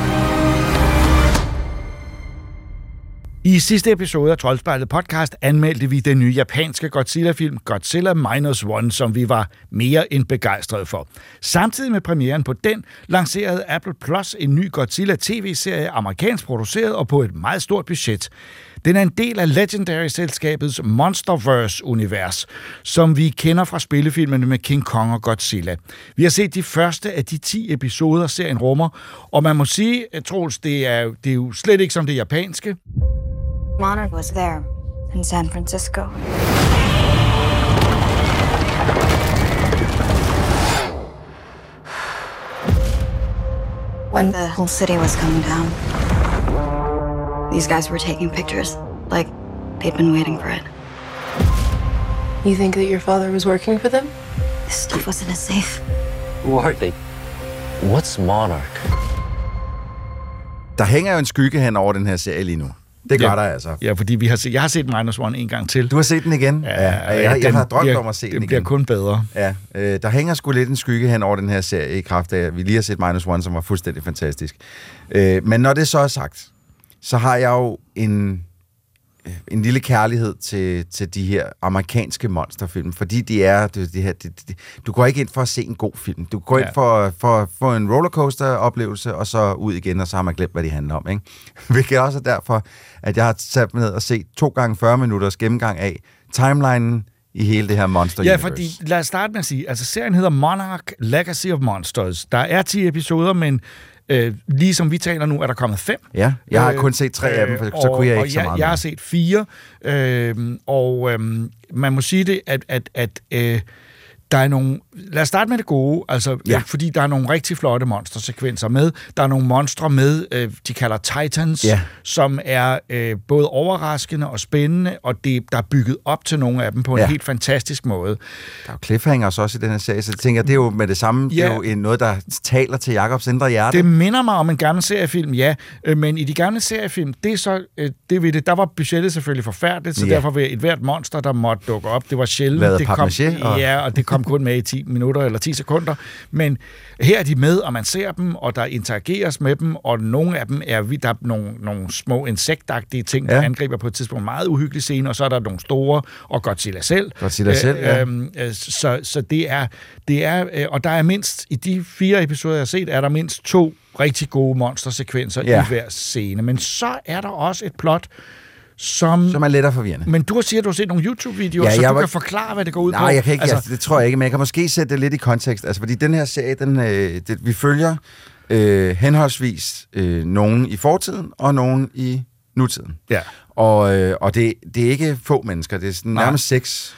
I sidste episode af Troldspejlet podcast anmeldte vi den nye japanske Godzilla-film Godzilla Minus One, som vi var mere end begejstrede for. Samtidig med premieren på den lancerede Apple Plus en ny Godzilla tv-serie, amerikansk produceret og på et meget stort budget. Den er en del af Legendary-selskabets Monsterverse-univers, som vi kender fra spillefilmene med King Kong og Godzilla. Vi har set de første af de 10 episoder, serien rummer, og man må sige, Troels, det er, det er jo slet ikke som det japanske. Monarch was there in San Francisco. When the whole city was coming down, these guys were taking pictures like they'd been waiting for it. You think that your father was working for them? This stuff wasn't a safe. Who are er they? What's Monarch? Der hænger jo en skygge hen over den her serie lige nu. Det gør ja. der altså. Ja, fordi vi har set, jeg har set Minus One en gang til. Du har set den igen? Ja, ja jeg, jeg, jeg har drømt bliver, om at se den, den igen. bliver kun bedre. Ja, øh, der hænger sgu lidt en skygge hen over den her serie i kraft af, at vi lige har set Minus One, som var fuldstændig fantastisk. Øh, men når det så er sagt, så har jeg jo en, en lille kærlighed til, til de her amerikanske monsterfilm, fordi de er, det, det her, det, det, du går ikke ind for at se en god film. Du går ja. ind for, for få en rollercoaster-oplevelse, og så ud igen, og så har man glemt, hvad de handler om. Ikke? Hvilket også er derfor, at jeg har sat mig ned og set to gange 40 minutters gennemgang af timelinen i hele det her Monster Ja, Universe. fordi lad os starte med at sige, altså serien hedder Monarch Legacy of Monsters. Der er 10 episoder, men øh, lige som vi taler nu, er der kommet fem. Ja, jeg har kun set tre af dem, for så kunne jeg ikke og så jeg, meget Jeg har mere. set fire, øh, og øh, man må sige det, at, at, at øh, der er nogle... Lad os starte med det gode, altså, Ja. ja. fordi der er nogle rigtig flotte monstersekvenser med. Der er nogle monstre med, øh, de kalder Titans, Ja. som er øh, både overraskende og spændende, og det, der er bygget op til nogle af dem på en Ja. helt fantastisk måde. Der er jo cliffhangers også i den her serie, så jeg tænker, det er jo med det samme, ja. det er jo en- noget, der taler til Jakobs indre hjerte. Det minder mig om en gammel seriefilm, ja, øh, men i de gamle seriefilm, det er så, øh, det ved det, der var budgettet selvfølgelig forfærdeligt, så Ja. derfor vil et hvert monster, der måtte dukke op, det var sjældent. Lavet det kom, og- Ja, og det kom kun med i 10 minutter eller 10 sekunder, men her er de med, og man ser dem, og der interageres med dem, og nogle af dem er, der er nogle, nogle små insektagtige ting, der Ja. angriber på et tidspunkt meget uhyggelig scene, og så er der nogle store, og Godzilla selv. Godzilla selv, ja. øhm, øh, så, så det er, det er øh, og der er mindst, i de fire episoder, jeg har set, er der mindst to rigtig gode monstersekvenser ja. i hver scene. Men så er der også et plot, som... Som er lettere forvirrende. Men du siger, at du har set nogle YouTube-videoer, Ja, så du var- kan forklare, hvad det går ud på. Nej, jeg kan ikke, altså, altså, det tror jeg ikke, men jeg kan måske sætte det lidt i kontekst. Altså, fordi den her serie, den, øh, det, vi følger øh, henholdsvis øh, nogen i fortiden og nogen i nutiden. Ja. Og, øh, og det, det er ikke få mennesker, det er sådan Nej. nærmest seks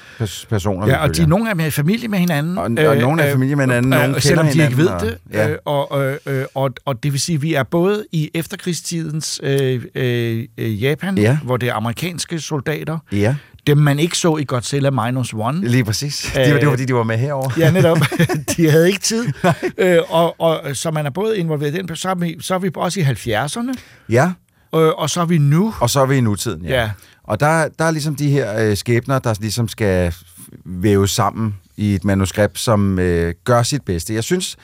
personer, Ja, og de, nogle af dem er i familie med hinanden. Og- og nogle er i familie med hinanden, nogle kender selvom de ikke ved hinanden, det. og- ja. Øh, og, øh, øh, og, og det vil sige, at vi er både i efterkrigstidens øh, øh, øh, Japan, Ja. hvor det er amerikanske soldater, Ja, dem man ikke så i Godzilla Minus One. lige præcis. Det var, det var fordi, de var med herover. Ja, netop. De havde ikke tid. øh, og, og så man er både involveret i den, så er vi, så er vi også i 70'erne, Ja, øh, og så er vi nu. og så er vi i nutiden, ja. Ja. Og der, der er ligesom de her øh, skæbner, der ligesom skal væves sammen i et manuskript, som øh, gør sit bedste. Jeg synes,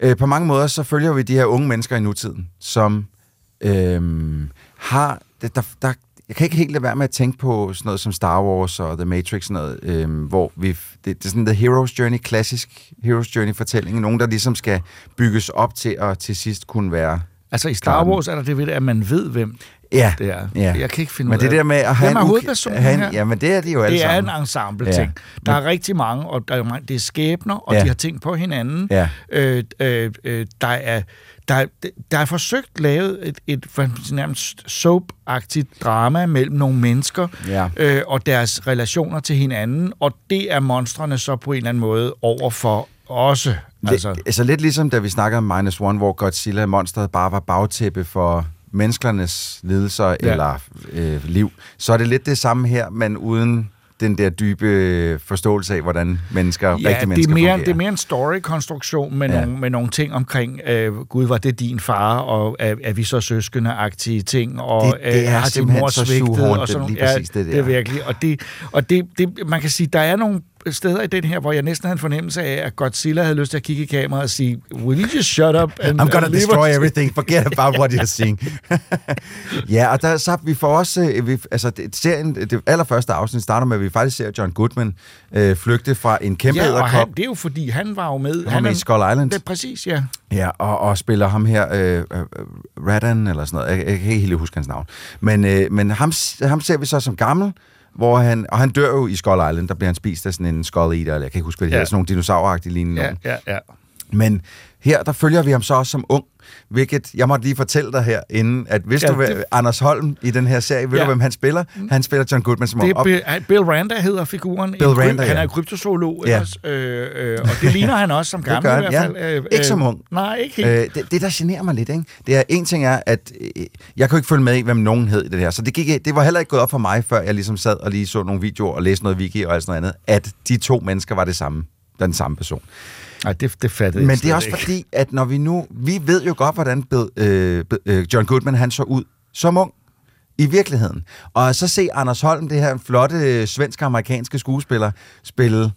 øh, på mange måder, så følger vi de her unge mennesker i nutiden, som øh, har... Der, der, jeg kan ikke helt lade være med at tænke på sådan noget som Star Wars og The Matrix, sådan noget, øh, hvor vi, det, det er sådan The Hero's Journey, klassisk Hero's Journey-fortælling. Nogen, der ligesom skal bygges op til at til sidst kunne være... Altså i Star. Wars er der det ved, at man ved, hvem Ja, det er. ja. Jeg kan ikke finde Men ud det af der med at have Hvem er hovedpersonen have en- her? Jamen, det er de jo alle Det er sammen. en ensemble Ja. ting. Der er rigtig mange, og der er, mange, det er skæbner, og Ja. de har ting på hinanden. Ja. Øh, øh, øh, der, er, der, er- der er forsøgt lavet et, et, et nærmest soap-agtigt drama mellem nogle mennesker Ja. øh, og deres relationer til hinanden, og det er monstrene så på en eller anden måde overfor også. Altså. Altså, altså lidt ligesom da vi snakkede om Minus One, hvor Godzilla monsteret bare var bagtæppe for menneskernes lidelser ja. Ja. eller øh, liv. Så er det lidt det samme her, men uden den der dybe forståelse af, hvordan mennesker, Ja, rigtige det mennesker er, mere, fungerer. det er mere en story-konstruktion med, Ja. ja. nogle, med nogle ting omkring, øh, gud, var det din far, og er, er vi så søskende-agtige ting, og Det- det øh, er har din mor så svigtet, shoehorned, og sådan nogle- præcis det det er virkelig, og, det, og det, det, man kan sige, der er nogle steder i den her, hvor jeg næsten havde en fornemmelse af, at Godzilla havde lyst til at kigge i kameraet og sige, will you just shut up? And, I'm gonna and leave destroy us?" everything. Forget about what you're seeing. ja, og der, så vi får også... øh, Vi, altså, det, serien, det allerførste afsnit starter med, at vi faktisk ser John Goodman øh, flygte fra en kæmpe Ja, og han, det er jo fordi, han var jo med. Han var med i Skull Island. Det præcis, ja. Ja, og, og spiller ham her, øh, øh, Radan eller sådan noget, jeg, jeg kan ikke helt huske hans navn. Men, øh, men ham, ham ser vi så som gammel, hvor han, og han dør jo i Skull Island, der bliver han spist af sådan en Skull Eater, eller jeg kan ikke huske, hvad det Ja. hedder, sådan nogle dinosauragtige lignende Ja, ja, ja. Men her, der følger vi ham så også som ung, hvilket jeg måtte lige fortælle dig her inden, at hvis Ja, ja, du vil, det- Anders Holm i den her serie, ved Ja. du, hvem han spiller? Han spiller John Goodman som Det er Bill, Bill Randa hedder figuren. Bill Randa, Han ja. er kryptozoolog, Ja. ellers, øh, øh, og det ligner han også som Det gammel gør i han, hvert fald. ja. Øh, Ikke som ung. Nej, ikke helt. Øh, det, det, der generer mig lidt, ikke? det er en ting er, at øh, jeg kunne ikke følge med i, hvem nogen hed i det her. Så det, gik, det var heller ikke gået op for mig, før jeg ligesom sad og lige så nogle videoer og læste noget wiki og alt sådan noget andet, at de to mennesker var det samme, den samme person. Nej, det, det fattede Men det er også ikke. fordi, at når vi nu... Vi ved jo godt, hvordan Bill, øh, øh, John Goodman han så ud som ung i virkeligheden. Og så se Anders Holm, det her flotte øh, svensk-amerikanske skuespiller, spille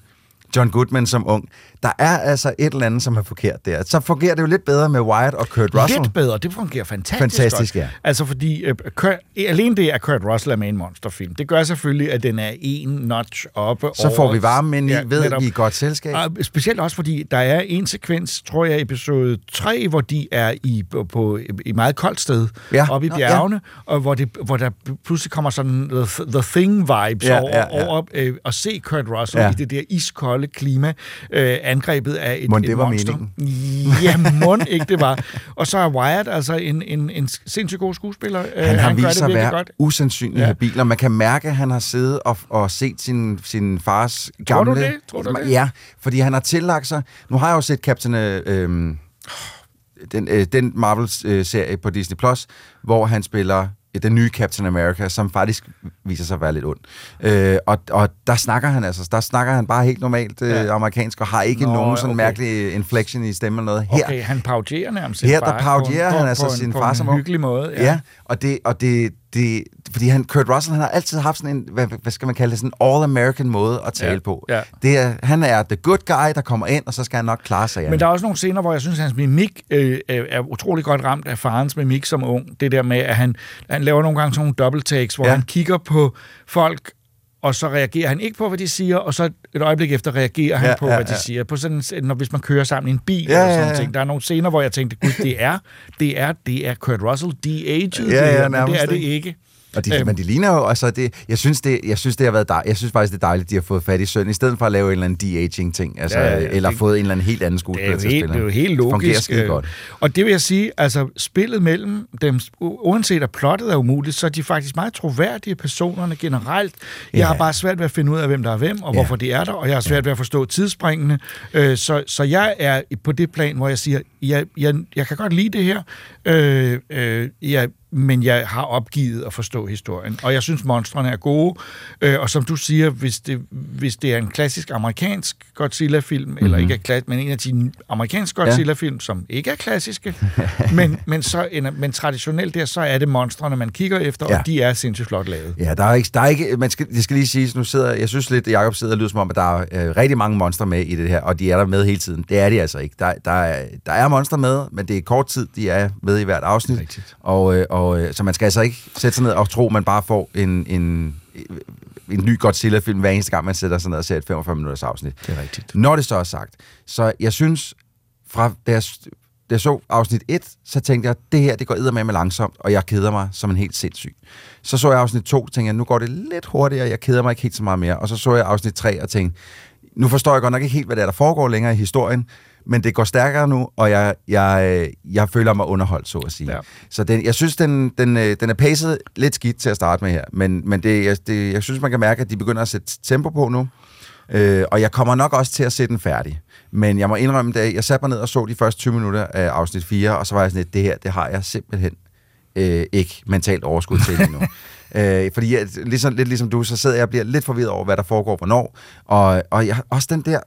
John Goodman som ung. Der er altså et eller andet, som er forkert der. Så fungerer det jo lidt bedre med Wyatt og Kurt Russell. Lidt bedre, det fungerer fantastisk, Fantastisk, godt. ja. Altså fordi, øh, Kurt, alene det, at Kurt Russell er med i en monsterfilm, det gør selvfølgelig, at den er en notch oppe Så får over- vi varme ind i, ved netop. vi er i godt selskab. Og specielt også, fordi der er en sekvens, tror jeg, i episode 3, hvor de er i, på, på i meget koldt sted, Ja. oppe i bjergene, og hvor, det, hvor der pludselig kommer sådan the, the Thing-vibes Ja, over, ja, ja. over øh, at se Kurt Russell Ja. i det der iskolde klima, øh, angrebet af et, Mon et det var monster. meningen? Ja, må ikke det var. Og så er Wyatt altså en, en, en sindssygt god skuespiller. Øh, Han har gør vist det sig at være godt. usandsynlig Ja. habil, og man kan mærke, at han har siddet og, og set sin, sin fars Tror du gamle... det? Tror du det? Ja, fordi han har tillagt sig... Nu har jeg jo set Captain... Øh, øhm, den, øh, den Marvel-serie på Disney+, Plus, hvor han spiller øh, den nye Captain America, som faktisk viser sig at være lidt ond. Øh, og, og der snakker han altså, der snakker han bare helt normalt øh, Ja. amerikansk, og har ikke Nå, nogen sådan okay. mærkelig inflection i stemmen eller noget. Her, Okay, han parodierer nærmest her der parodierer han på, altså på en, sin på far en som ung. hyggelig måde. Ja, ja og, det, og det, det, fordi han, Kurt Russell, han har altid haft sådan en, hvad, hvad skal man kalde det, sådan en all-American måde at tale Ja, på. ja. Det er, han er the good guy, der kommer ind, og så skal han nok klare sig. Men der er også nogle scener, hvor jeg synes, at hans mimik øh, er utrolig godt ramt af farens mimik som ung. Det der med, at han, han laver nogle gange sådan nogle double takes, hvor ja. han kigger på folk, og så reagerer han ikke på, hvad de siger, og så et øjeblik efter reagerer han Ja, på, ja, hvad de ja. siger. På sådan, når, hvis man kører sammen i en bil Ja, eller ja, sådan ja. ting. Der er nogle scener, hvor jeg tænkte, gud, det er, det er, det er Kurt Russell, de-aged, Ja, det ja, men det er det ikke? Og de, øhm. Men de ligner jo, altså det, jeg synes, det, jeg synes, det har været dejligt. Jeg synes faktisk, det er dejligt, de har fået fat i søn, i stedet for at lave en eller anden de-aging-ting, altså, ja, ja, eller det, fået en eller anden helt anden skuespiller til at spille. Det er jo helt logisk. Det øh, godt. Og det vil jeg sige, altså spillet mellem dem, uanset at plottet er umuligt, så er de faktisk meget troværdige personerne generelt. Jeg ja. har bare svært ved at finde ud af, hvem der er hvem, og ja. hvorfor de er der, og jeg har svært ved at forstå tidsspringene. Øh, så, så jeg er på det plan, hvor jeg siger, jeg, jeg, jeg kan godt lide det her. Øh, øh, jeg men jeg har opgivet at forstå historien. Og jeg synes, monstrene er gode. Øh, og som du siger, hvis det, hvis det er en klassisk amerikansk Godzilla-film, mm-hmm. eller ikke er klassisk, men en af de amerikanske Godzilla-film, ja. som ikke er klassiske, men, men, så, en, men traditionelt der, så er det monstrene, man kigger efter, ja. og de er sindssygt flot lavet. Ja, der er ikke, der er ikke man skal, det skal lige sige, nu sidder, jeg synes lidt, Jacob sidder og lyder som om, at der er øh, rigtig mange monstre med i det her, og de er der med hele tiden. Det er de altså ikke. Der, der, er, der er monstre med, men det er kort tid, de er med i hvert afsnit. Rigtigt. Og, øh, og, øh, så man skal altså ikke sætte sig ned og tro, at man bare får en, en, en ny Godzilla-film hver eneste gang, man sætter sig ned og ser et 45 minutters afsnit. Det er rigtigt. Når det så er sagt, så jeg synes, fra jeg, da jeg så afsnit 1, så tænkte jeg, det her, det går med med langsomt, og jeg keder mig som en helt sindssyg. Så så jeg afsnit 2, og tænkte jeg, nu går det lidt hurtigere, jeg keder mig ikke helt så meget mere. Og så så jeg afsnit 3 og tænkte, nu forstår jeg godt nok ikke helt, hvad det er, der foregår længere i historien, men det går stærkere nu, og jeg, jeg, jeg føler mig underholdt, så at sige. Ja. Så den, jeg synes, den, den, øh, den er pacet lidt skidt til at starte med her, men, men det, jeg, det, jeg synes, man kan mærke, at de begynder at sætte tempo på nu, øh, og jeg kommer nok også til at se den færdig. Men jeg må indrømme, at jeg satte mig ned og så de første 20 minutter af afsnit 4, og så var jeg sådan lidt, det her, det har jeg simpelthen øh, ikke mentalt overskud til endnu. Øh, fordi jeg, ligesom, lidt ligesom du, så sidder jeg og bliver lidt forvirret over, hvad der foregår hvornår. Og, og jeg, også den der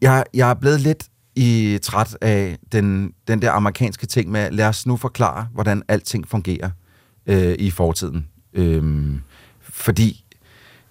jeg, jeg er blevet lidt i træt af den, den der amerikanske ting med, lad os nu forklare, hvordan alting fungerer øh, i fortiden. Øhm, fordi,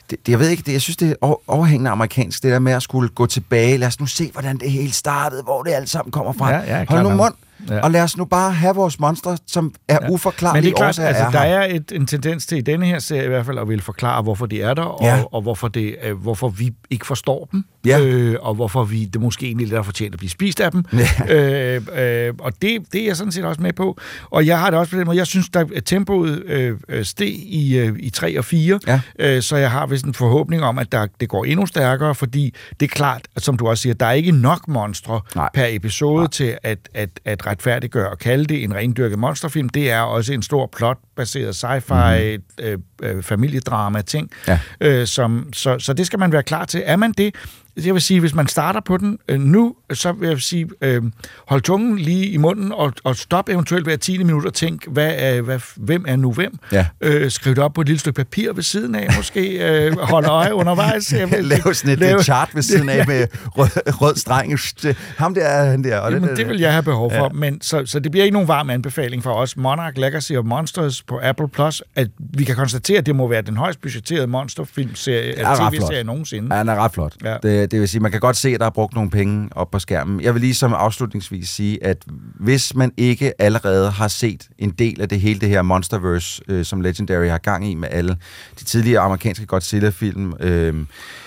det, det, jeg ved ikke, det, jeg synes, det er overhængende amerikansk, det der med at skulle gå tilbage, lad os nu se, hvordan det hele startede, hvor det alt sammen kommer fra. Ja, ja, Hold nu mund. Ja. Og lad os nu bare have vores monstre, som er ja. uforklarlige Men det er klart, altså, er der er et, en tendens til i denne her serie i hvert fald at ville forklare, hvorfor de er der, og, ja. og hvorfor, det, øh, hvorfor vi ikke forstår dem, ja. øh, og hvorfor vi det måske egentlig lidt har fortjent at blive spist af dem. Ja. Øh, øh, og det, det er jeg sådan set også med på. Og jeg har det også på den måde, jeg synes, at tempoet øh, øh steg i, øh, i 3 og 4, ja. øh, så jeg har vist en forhåbning om, at der, det går endnu stærkere, fordi det er klart, som du også siger, der er ikke nok monstre Nej. per episode Nej. til at, at, at retfærdiggøre og kalde det en rendyrket monsterfilm. Det er også en stor plot-baseret sci-fi, øh, øh, familiedrama-ting. Ja. Øh, som, så, så det skal man være klar til. Er man det, jeg vil sige, hvis man starter på den øh, nu, så vil jeg sige, øh, hold tungen lige i munden, og, og stop eventuelt hver 10 minut og tænk, hvad er, hvad, hvem er nu hvem? Ja. Øh, skriv det op på et lille stykke papir ved siden af, måske øh, hold øje undervejs. Jeg vil, Lav sådan et lave, chart ved siden af med rød, rød streng. Ham der, han der. Og Jamen, det, det vil jeg have behov for, ja. men så, så det bliver ikke nogen varm anbefaling for os. Monarch Legacy of Monsters på Apple Plus, at vi kan konstatere, at det må være den højst budgetterede monsterfilmserie, tv-serie nogensinde. Ja, han er ret flot. Ja. Det, det vil sige, man kan godt se, at der er brugt nogle penge op på skærmen. Jeg vil lige som afslutningsvis sige, at hvis man ikke allerede har set en del af det hele det her Monsterverse, øh, som Legendary har gang i med alle de tidligere amerikanske Godzilla-film, øh,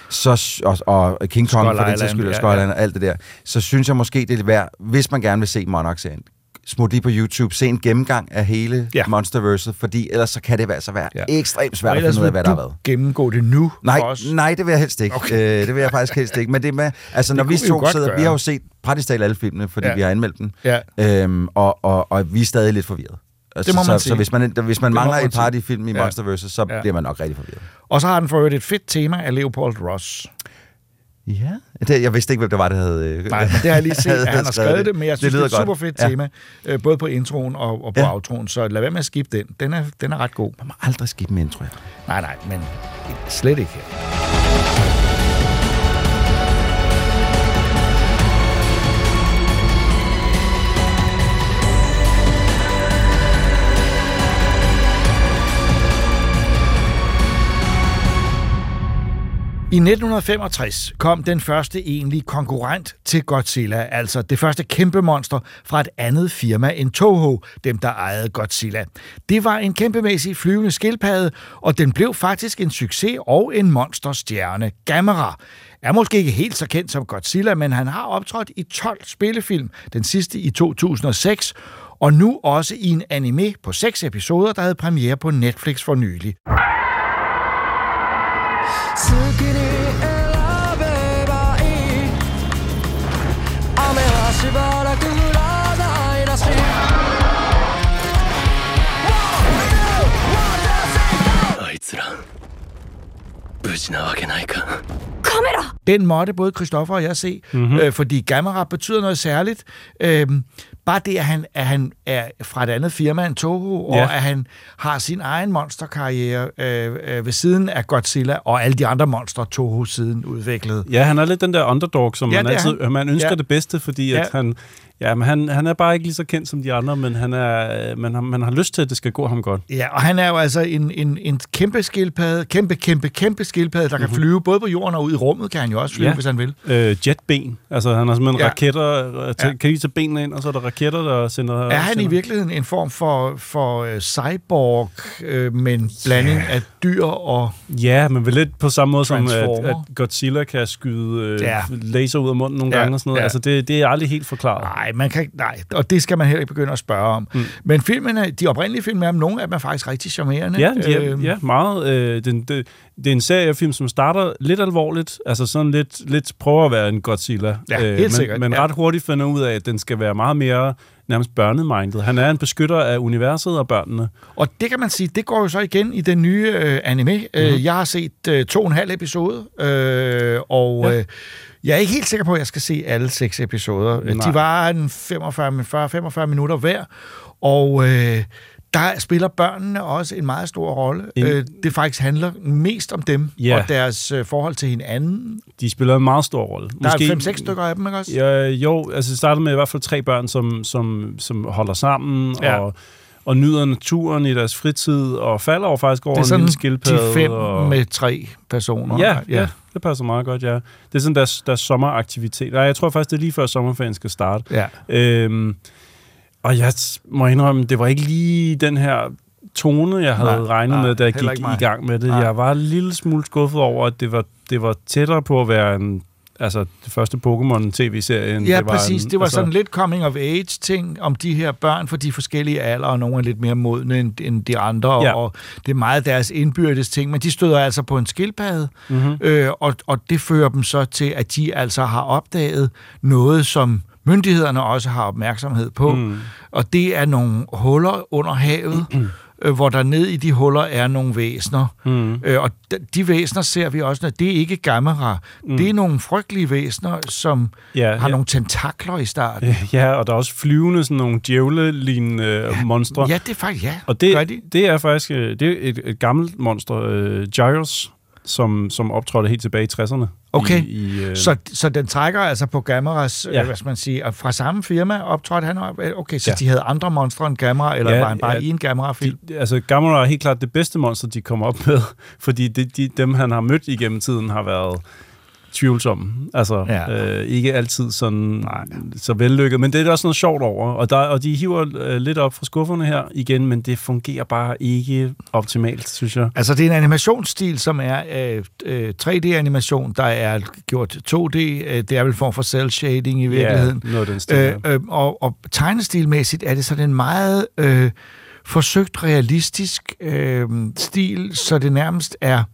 så, og, og King Kong for den sags skyld, og ja, ja. og alt det der, så synes jeg måske, det er værd, hvis man gerne vil se Monarch-serien, smut lige på YouTube, se en gennemgang af hele ja. Monsterverse, fordi ellers så kan det altså være ja. ekstremt svært at finde ud af, hvad der har været. gennemgå det nu nej, Nej, det vil jeg helst ikke. Okay. Øh, det vil jeg faktisk helst ikke. Men det med, altså når vi to sidder, gøre. vi har jo set praktisk talt alle filmene, fordi ja. vi har anmeldt dem, ja. øhm, og, og, og vi er stadig lidt forvirret. Det må man så, sige. så hvis man, hvis man mangler man et par af de film i ja. Monsterverse, så ja. bliver man nok rigtig forvirret. Og så har den for øvrigt et fedt tema af Leopold Ross. Ja, det, jeg vidste ikke, hvem det var, der havde... Øh, Nej, det har jeg lige set, at han har skrevet det, men jeg synes, det, det er et super fedt ja. tema, øh, både på introen og, og på ja. outroen, så lad være med at skifte den. Den er, den er ret god. Man må aldrig skifte med intro, Nej, nej, men slet ikke her. I 1965 kom den første egentlige konkurrent til Godzilla, altså det første kæmpe monster fra et andet firma end Toho, dem der ejede Godzilla. Det var en kæmpemæssig flyvende skildpadde, og den blev faktisk en succes og en monsterstjerne. Gamera er måske ikke helt så kendt som Godzilla, men han har optrådt i 12 spillefilm, den sidste i 2006, og nu også i en anime på 6 episoder, der havde premiere på Netflix for nylig. 好き 無事なわけないかカメラ Den måtte både Christoffer og jeg se, mm-hmm. øh, fordi Gamera betyder noget særligt. Øh, bare det, at han, at han er fra et andet firma end Toho, og ja. at han har sin egen monsterkarriere øh, øh, ved siden af Godzilla, og alle de andre monstre, Toho siden udviklede. Ja, han er lidt den der underdog, som ja, man altid han. man ønsker ja. det bedste, fordi ja. at han, Ja, men han, han er bare ikke lige så kendt som de andre, men han er, man, har, man har lyst til, at det skal gå ham godt. Ja, og han er jo altså en, en, en kæmpe skildpadde, kæmpe, kæmpe, kæmpe skildpadde, der mm-hmm. kan mhm. flyve både på jorden og ud i rummet, kan han jo også flyve, ja. hvis han vil. Øh, jetben, altså han har simpelthen ja. raketter, ja. kan lige tage benene ind, og så er der raketter, der sender... Er han sender... i virkeligheden en form for, for uh, cyborg, uh, med en blanding yeah. af dyr og Ja, men vel lidt på samme måde som, at, at Godzilla kan skyde uh, ja. laser ud af munden nogle ja. gange og sådan noget. Ja. Altså, det, det er aldrig helt forklaret. Nej, man kan, nej, og det skal man heller ikke begynde at spørge om. Mm. Men filmene, de oprindelige film, er nogle af dem er faktisk rigtig charmerende. Ja, de er, øh, ja meget. Øh, den, det, det er en seriefilm, som starter lidt alvorligt, altså sådan lidt, lidt prøver at være en Godzilla. Ja, helt øh, men, sikkert. Men ja. ret hurtigt finder ud af, at den skal være meget mere nærmest børnemindet. Han er en beskytter af universet og børnene. Og det kan man sige, det går jo så igen i den nye øh, anime. Mm-hmm. Jeg har set øh, to og en halv episode, øh, og... Ja. Øh, jeg er ikke helt sikker på, at jeg skal se alle seks episoder. Nej. De var en 45, minutter hver, og øh, der spiller børnene også en meget stor rolle. En... Øh, det faktisk handler mest om dem ja. og deres øh, forhold til hinanden. De spiller en meget stor rolle. Der Måske... er fem-seks stykker af dem, ikke også? Ja, jo, altså det starter med i hvert fald tre børn, som, som, som holder sammen ja. og og nyder naturen i deres fritid, og falder over faktisk over en lille skildpadde. Det er sådan de fem og... med tre personer. Ja, ja, ja, det passer meget godt, ja. Det er sådan deres, deres sommeraktivitet. Nej, jeg tror faktisk, det er lige før sommerferien skal starte. Ja. Øhm, og jeg må indrømme, det var ikke lige den her tone, jeg havde nej, regnet nej, med, da jeg gik i gang med det. Nej. Jeg var en lille smule skuffet over, at det var, det var tættere på at være en altså det første Pokémon-tv-serien. Ja, det var præcis. En, det var altså, sådan lidt coming-of-age-ting om de her børn for de forskellige alder, og nogle er lidt mere modne end, end de andre, ja. og det er meget deres indbyrdes ting, men de støder altså på en skildpadde, mm-hmm. øh, og, og det fører dem så til, at de altså har opdaget noget, som myndighederne også har opmærksomhed på, mm. og det er nogle huller under havet, mm øh, hvor der ned i de huller er nogle væsner. Mm. Øh, og de, væsner ser vi også, at det er ikke gamera. Mm. Det er nogle frygtelige væsner, som ja, har ja. nogle tentakler i starten. Ja, og der er også flyvende sådan nogle djævle-lignende ja. monstre. Ja, det er faktisk, ja. Og det, de. det er faktisk øh, det er et, et gammelt monster, uh, Gyros, som, som optrådte helt tilbage i 60'erne. Okay, i, i, øh... så, så den trækker altså på Gameras, ja. øh, hvad skal man sige, og fra samme firma optrådte han op? Okay, så ja. de havde andre monstre end Gamera, eller ja, var han bare ja, i en Gamera-film? Altså, Gamera er helt klart det bedste monster, de kommer op med, fordi det, de, dem, han har mødt igennem tiden, har været tvivlsom. Altså, ja. øh, ikke altid sådan Nej. så vellykket, men det er der også noget sjovt over. Og, der, og de hiver øh, lidt op fra skufferne her igen, men det fungerer bare ikke optimalt, synes jeg. Altså, det er en animationsstil, som er øh, øh, 3D-animation, der er gjort 2D. Øh, det er vel form for cel-shading i virkeligheden. Ja, noget den stil, øh, øh, og, og tegnestilmæssigt er det sådan en meget... Øh, forsøgt realistisk øh, stil, så det nærmest er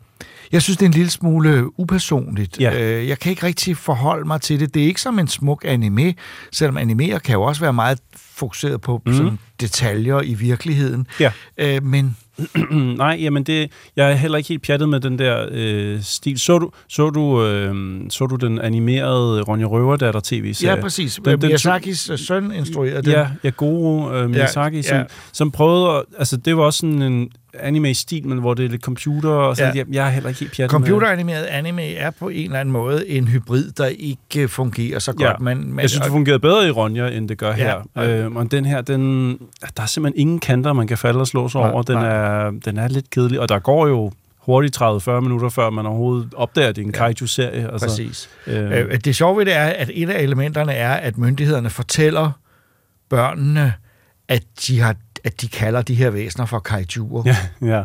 jeg synes, det er en lille smule upersonligt. Ja. Øh, jeg kan ikke rigtig forholde mig til det. Det er ikke som en smuk anime, selvom animer kan jo også være meget fokuseret på mm. sådan detaljer i virkeligheden. Ja. Øh, men Nej, jamen det, jeg er heller ikke helt pjattet med den der øh, stil. Så du, så, du, øh, så du den animerede Ronja Røverdatter tv-serie? Ja, præcis. Den, den, Miyazakis søn instruerede den. Ja, ja Goro øh, Miyazaki, ja, ja. Som, som prøvede at, altså det var også sådan en anime-stil, men hvor det er lidt computer, og så ja. jeg, er heller ikke helt pjattet Computeranimeret anime er på en eller anden måde en hybrid, der ikke fungerer så godt. Ja. Men, men, jeg synes, det fungerede bedre i Ronja, end det gør ja. her. Øh, og den her, den, der er simpelthen ingen kanter, man kan falde og slå sig nej, over. Den nej. er, den er lidt kedelig, og der går jo hurtigt 30-40 minutter, før man overhovedet opdager, at det er en Ja. kaiju-serie. Altså, Præcis. Øh, Øh, det sjove ved det er, at et af elementerne er, at myndighederne fortæller børnene, at de, har, at de kalder de her væsener for kaijuer. ja, ja.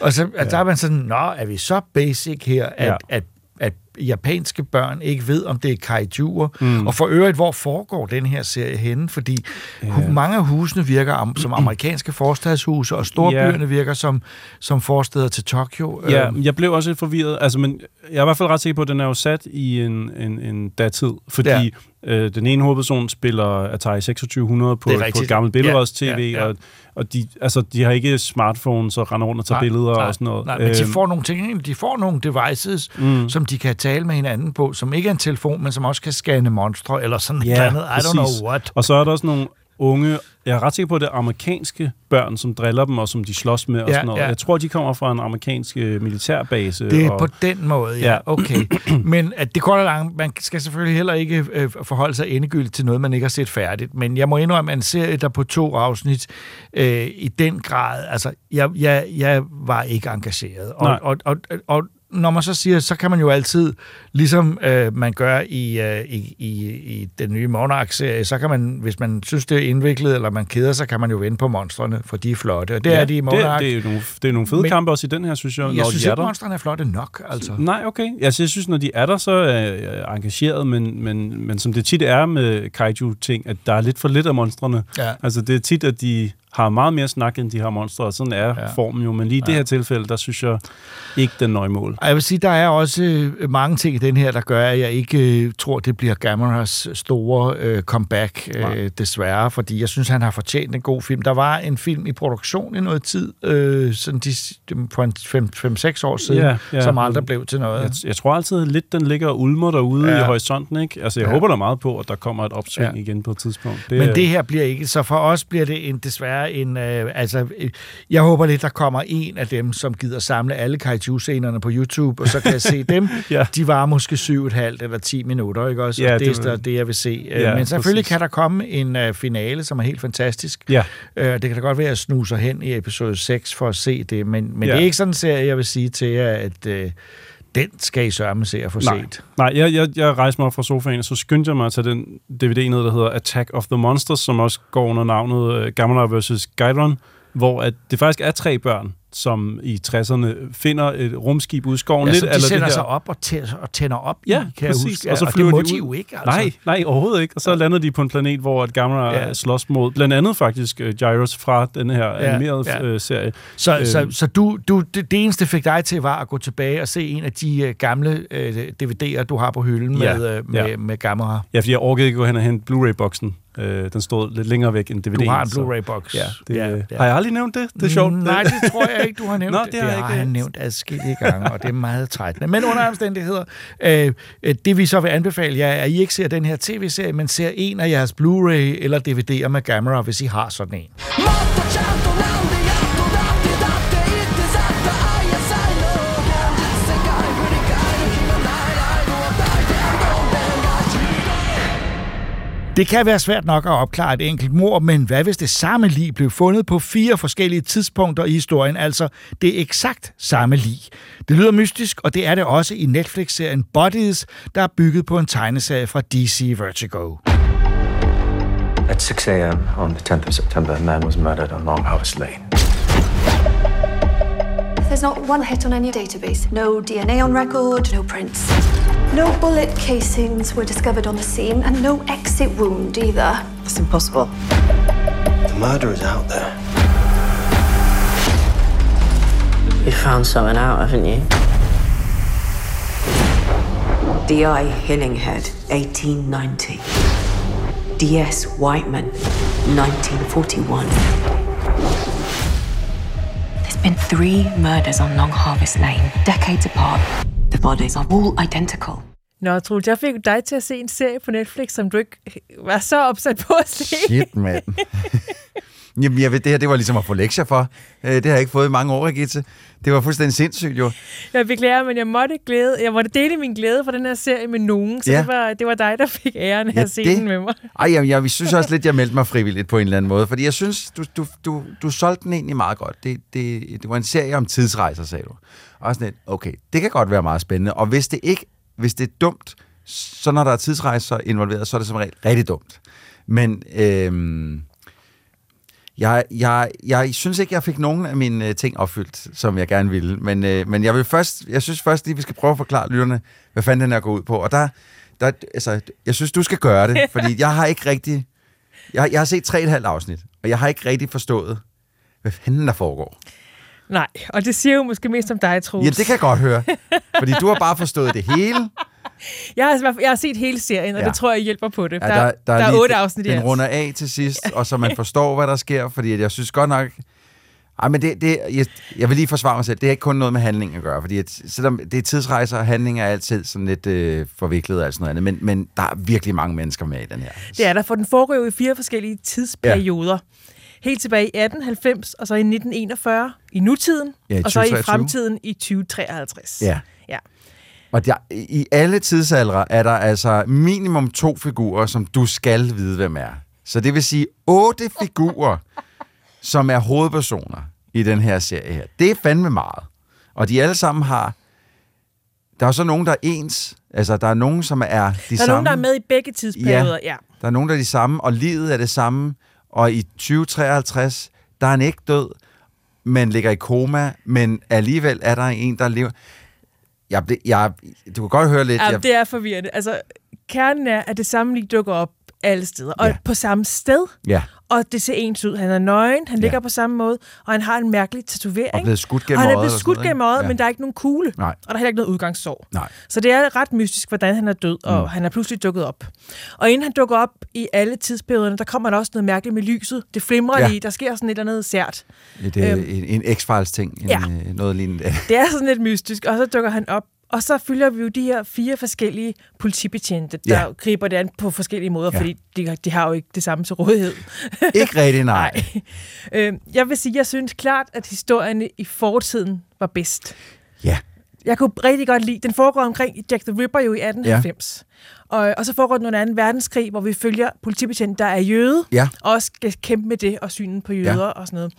Og så at der er man sådan, nå, er vi så basic her, at, Ja. ja. at, at japanske børn ikke ved, om det er kaijuer. Mm. Og for øvrigt, hvor foregår den her serie henne? Fordi hu- mange af husene virker am, som amerikanske forstadshuse, og storbyerne Ja. virker som, som forsteder til Tokyo. Ja, Øhm, jeg blev også lidt forvirret. Altså, men jeg er i hvert fald ret sikker på, at den er jo sat i en, en, en datid, fordi ja. øh, den ene hovedperson spiller Atari 2600 på, på et gammelt billedreds-tv, Ja, ja, ja. og, og de, altså, de har ikke smartphones og render rundt og tager Nej, billeder nej, og sådan noget. Nej, men de Øhm, får nogle ting, de får nogle devices, mm. som de kan tale med hinanden på, som ikke er en telefon, men som også kan scanne monstre, eller sådan et eller andet. I don't know præcis. what. Og så er der også nogle unge, jeg er ret sikker på, at det er amerikanske børn, som driller dem, og som de slås med og Ja, sådan noget. ja. Jeg tror, de kommer fra en amerikansk øh, militærbase. Det er og, på den måde, ja. Ja. ja. Okay. Men at det går langt, man skal selvfølgelig heller ikke øh, forholde sig endegyldigt til noget, man ikke har set færdigt. Men jeg må indrømme, at en serie, der på to afsnit øh, i den grad, altså, jeg, jeg, jeg var ikke engageret. Og, Nej. og, og, og når man så siger, så kan man jo altid, ligesom øh, man gør i, øh, i, i, i den nye Monarch-serie, så kan man, hvis man synes, det er indviklet, eller man keder sig, kan man jo vende på monstrene, for de er flotte. Og det ja, er de i Monarch. Det, det, er nogle, det er nogle fede Men- kampe også i den her, synes jeg, jeg når synes de ikke, monstrene er flotte nok, altså. Nej, okay. Altså, jeg synes, når de er der, så er jeg engageret, men, men, men som det tit er med kaiju-ting, at der er lidt for lidt af monstrene. Ja. Altså, det er tit, at de har meget mere snak, end de har monstre, og sådan er Ja. ja. formen jo. Men lige i det her tilfælde, der synes jeg ikke, den når i mål. Jeg vil sige, der er også øh, mange ting i den her, der gør, at jeg ikke øh, tror, det bliver Gamoras store øh, comeback, øh, desværre, fordi jeg synes, han har fortjent en god film. Der var en film i produktion i noget tid, øh, sådan de, for en 5-6 år siden, Ja, ja. som aldrig blev til noget. Jeg, jeg tror altid lidt, den ligger og ulmer derude Ja. ja. i horisonten, ikke? Altså, jeg Ja. ja. håber da meget på, at der kommer et opsving Ja. ja. igen på et tidspunkt. Men det her bliver ikke, så for os bliver det en, desværre en, øh, altså, øh, jeg håber lidt, der kommer en af dem, som gider samle alle kaiju-scenerne på YouTube, og så kan jeg se dem. Ja. De var måske 7,5 eller 10 minutter, ikke også? Ja, og det, det er det, jeg vil se. Ja, Ja, Men selvfølgelig præcis. kan der komme en uh, finale, som er helt fantastisk. Ja. Øh, det kan da godt være, at jeg snuser hen i episode 6 for at se det, men, men Ja. det er ikke sådan en serie, jeg vil sige til jer, at øh, den skal I sørme se at få Nej, set. Nej jeg, jeg, jeg rejste mig op fra sofaen, og så skyndte jeg mig at tage den DVD ned, der hedder Attack of the Monsters, som også går under navnet uh, Gamera vs. Gairon, hvor at det faktisk er tre børn, som i 60'erne finder et rumskib ude i skoven. Ja, lidt de eller sætter det her. sig op og, tæ- og tænder op Ja, i, kan præcis. jeg huske. Og så og flyver det må de de ud. jo ikke, altså. Nej, nej, overhovedet ikke. Og så lander de på en planet, hvor at Gamera Ja. ja. slås mod blandt andet faktisk uh, Gyros fra den her Ja, animerede ja. øh, serie. Så, Øh, så, så du, du, det, det eneste fik dig til var at gå tilbage og se en af de uh, gamle uh, DVD'er, du har på hylden Ja, med, uh, med, ja. med Gamera. Ja, fordi jeg orkede ikke gå hen og hente Blu-ray-boksen. Øh, den stod lidt længere væk end DVD'en. Du har en Blu-ray-boks. Ja, det, Ja, ja, ja. Har jeg aldrig nævnt det? Det er sjovt. Mm, Nej, det tror jeg ikke, du har nævnt. Nå, det, det har jeg har ikke. han nævnt adskillige gange, og det er meget trættende. Men under omstændigheder, øh, øh, det vi så vil anbefale jer, er, at I ikke ser den her tv-serie, men ser en af jeres Blu-ray eller DVD'er med Gamera, hvis I har sådan en. Det kan være svært nok at opklare et enkelt mord, men hvad hvis det samme lig blev fundet på fire forskellige tidspunkter i historien, altså det eksakt samme lig? Det lyder mystisk, og det er det også i Netflix-serien Bodies, der er bygget på en tegneserie fra DC Vertigo. At 6 a.m. on the 10th of September, a man was murdered on Long Harvest Lane. There's not one hit on any database. No DNA on record, no prints. No bullet casings were discovered on the scene, and no exit wound either. It's impossible. The murderer's out there. You found something out, haven't you? D.I. Hillinghead, 1890. D.S. Whiteman, 1941. There's been three murders on Long Harvest Lane, decades apart. The bodies are all identical. Nå, Troels, jeg fik dig til at se en serie på Netflix, som du ikke var så opsat på at se. Shit, mand. Jamen, jeg ved, det her det var ligesom at få lektier for. Øh, det har jeg ikke fået i mange år, Gitte. Det var fuldstændig sindssygt, jo. Jeg beklager, men jeg måtte, glæde, jeg måtte dele min glæde for den her serie med nogen, så Ja. det, var, det var dig, der fik æren af Ja, at se det- med mig. Ej, jeg, jeg synes også lidt, jeg meldte mig frivilligt på en eller anden måde, fordi jeg synes, du, du, du, du solgte den egentlig meget godt. Det, det, det var en serie om tidsrejser, sagde du. Og sådan lidt, okay, det kan godt være meget spændende, og hvis det ikke, hvis det er dumt, så når der er tidsrejser involveret, så er det som regel rigtig dumt. Men øhm, jeg, jeg, jeg synes ikke, jeg fik nogen af mine øh, ting opfyldt, som jeg gerne ville. Men, øh, men jeg vil først, jeg synes først lige, vi skal prøve at forklare lytterne, hvad fanden den her går ud på. Og der, der altså, jeg synes, du skal gøre det, fordi jeg har ikke rigtig... Jeg, jeg har set tre et halvt afsnit, og jeg har ikke rigtig forstået, hvad fanden der foregår. Nej, og det siger jo måske mest om dig, Troels. Ja, det kan jeg godt høre. Fordi du har bare forstået det hele. Jeg har, jeg har set hele serien, og Ja. det tror jeg hjælper på det. Ja, der, der, der er lige- otte afsnit i Den runder af til sidst, og så man forstår, hvad der sker, fordi at jeg synes godt nok... Ej, men det, det, jeg, jeg vil lige forsvare mig selv. Det er ikke kun noget med handling at gøre, fordi at, selvom det er tidsrejser, og handling er altid sådan lidt øh, forviklet og sådan noget andet, men, men der er virkelig mange mennesker med i den her. Det er der, for den foregår jo i fire forskellige tidsperioder. Ja. Helt tilbage i 1890, og så i 1941 i nutiden, Ja, i og så i 2023. fremtiden i 2053. Ja. Ja. Og der, i alle tidsaldre er der altså minimum to figurer, som du skal vide, hvem er. Så det vil sige otte figurer, som er hovedpersoner i den her serie her. Det er fandme meget. Og de alle sammen har... Der er så nogen, der er ens. Altså, der er nogen, som er de Der er samme. nogen, der er med i begge tidsperioder, ja. Der er nogen, der er de samme, og livet er det samme. Og i 2053, der er han ikke død, men ligger i koma, men alligevel er der en, der lever... Jeg, jeg, du kan godt høre lidt... ja jeg, det er forvirrende. Altså, kernen er, at det samme lige dukker op alle steder, og Ja. på samme sted. ja. Og det ser ens ud. Han er nøgen, han Ja. ligger på samme måde, og han har en mærkelig tatovering. Og blevet skudt gennem og han er blevet skudt gennem øjet, Ja. men der er ikke nogen kugle. Nej. Og der er heller ikke noget udgangssår. Nej. Så det er ret mystisk, hvordan han er død, og Mm. han er pludselig dukket op. Og inden han dukker op i alle tidsperioderne, der kommer der også noget mærkeligt med lyset. Det flimrer Ja. lige, der sker sådan et eller andet sært. Et, øh, Øhm. en, en X-Files-ting. En, Ja. øh, Noget lignende. Det er sådan lidt mystisk, og så dukker han op. Og så følger vi jo de her fire forskellige politibetjente, der Ja. griber det an på forskellige måder, Ja. fordi de, de har jo ikke det samme til rådighed. ikke rigtig, nej. Øh, jeg vil sige, jeg synes klart, at historierne i fortiden var bedst. Ja. Jeg kunne rigtig godt lide, den foregår omkring Jack the Ripper jo i 1890. Ja. Og, og så foregår den under 2. verdenskrig, hvor vi følger politibetjenten, der er jøde, Ja. og også skal kæmpe med det og synen på jøder Ja. og sådan noget.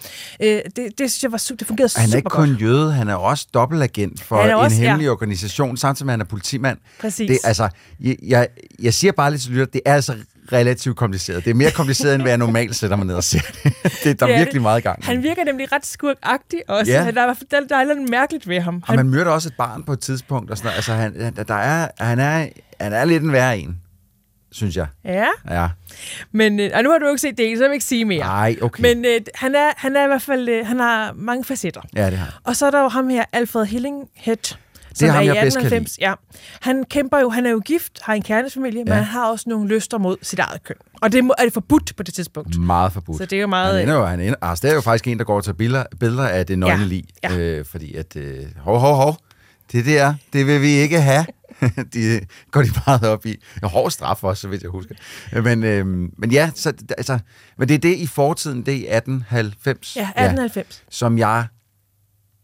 Øh, det, det synes jeg var su- det fungerede Han er super ikke kun godt. jøde, han er også dobbeltagent for en også- hemmelig ja. organisation, samtidig med, at han er politimand. Præcis. Det, altså, jeg, jeg, jeg siger bare lidt til lytter, det er altså relativt kompliceret. Det er mere kompliceret, end hvad jeg normalt sætter mig ned og ser. det, der er er virkelig det. meget i gang. Han virker nemlig ret skurkagtig også. Ja. Ja. Der, er, der, der er noget mærkeligt ved ham. Og man myrder også et barn på et tidspunkt. Og sådan noget. Altså, han, han- der er, han, er, han er lidt en værre en, synes jeg. Ja, Ja. men øh, og nu har du jo ikke set det, så jeg vil ikke sige mere. Nej, okay. Men øh, han, er, han er i hvert fald, øh, han har mange facetter. Ja, det har Og så er der jo ham her, Alfred Hillinghead, som er ham, er jeg bedst kan 1890. Ja. Han kæmper jo, han er jo gift, har en kærlighedsfamilie, ja. Ja. men han har også nogle lyster mod sit eget køn. Og det må, er det forbudt på det tidspunkt. Meget forbudt. Så det er jo meget- Han ender jo, han ender, altså, det er jo faktisk en, der går til billeder, billeder af det nøgne Ja, lig. Øh, fordi at, øh, hov, hov, hov, det der, det vil vi ikke have. de går de meget op i. En hård straf også, så vidt jeg husker. Men, øh, men ja, så, altså, men det er det i fortiden, det er i 1890. Ja, 1890. som jeg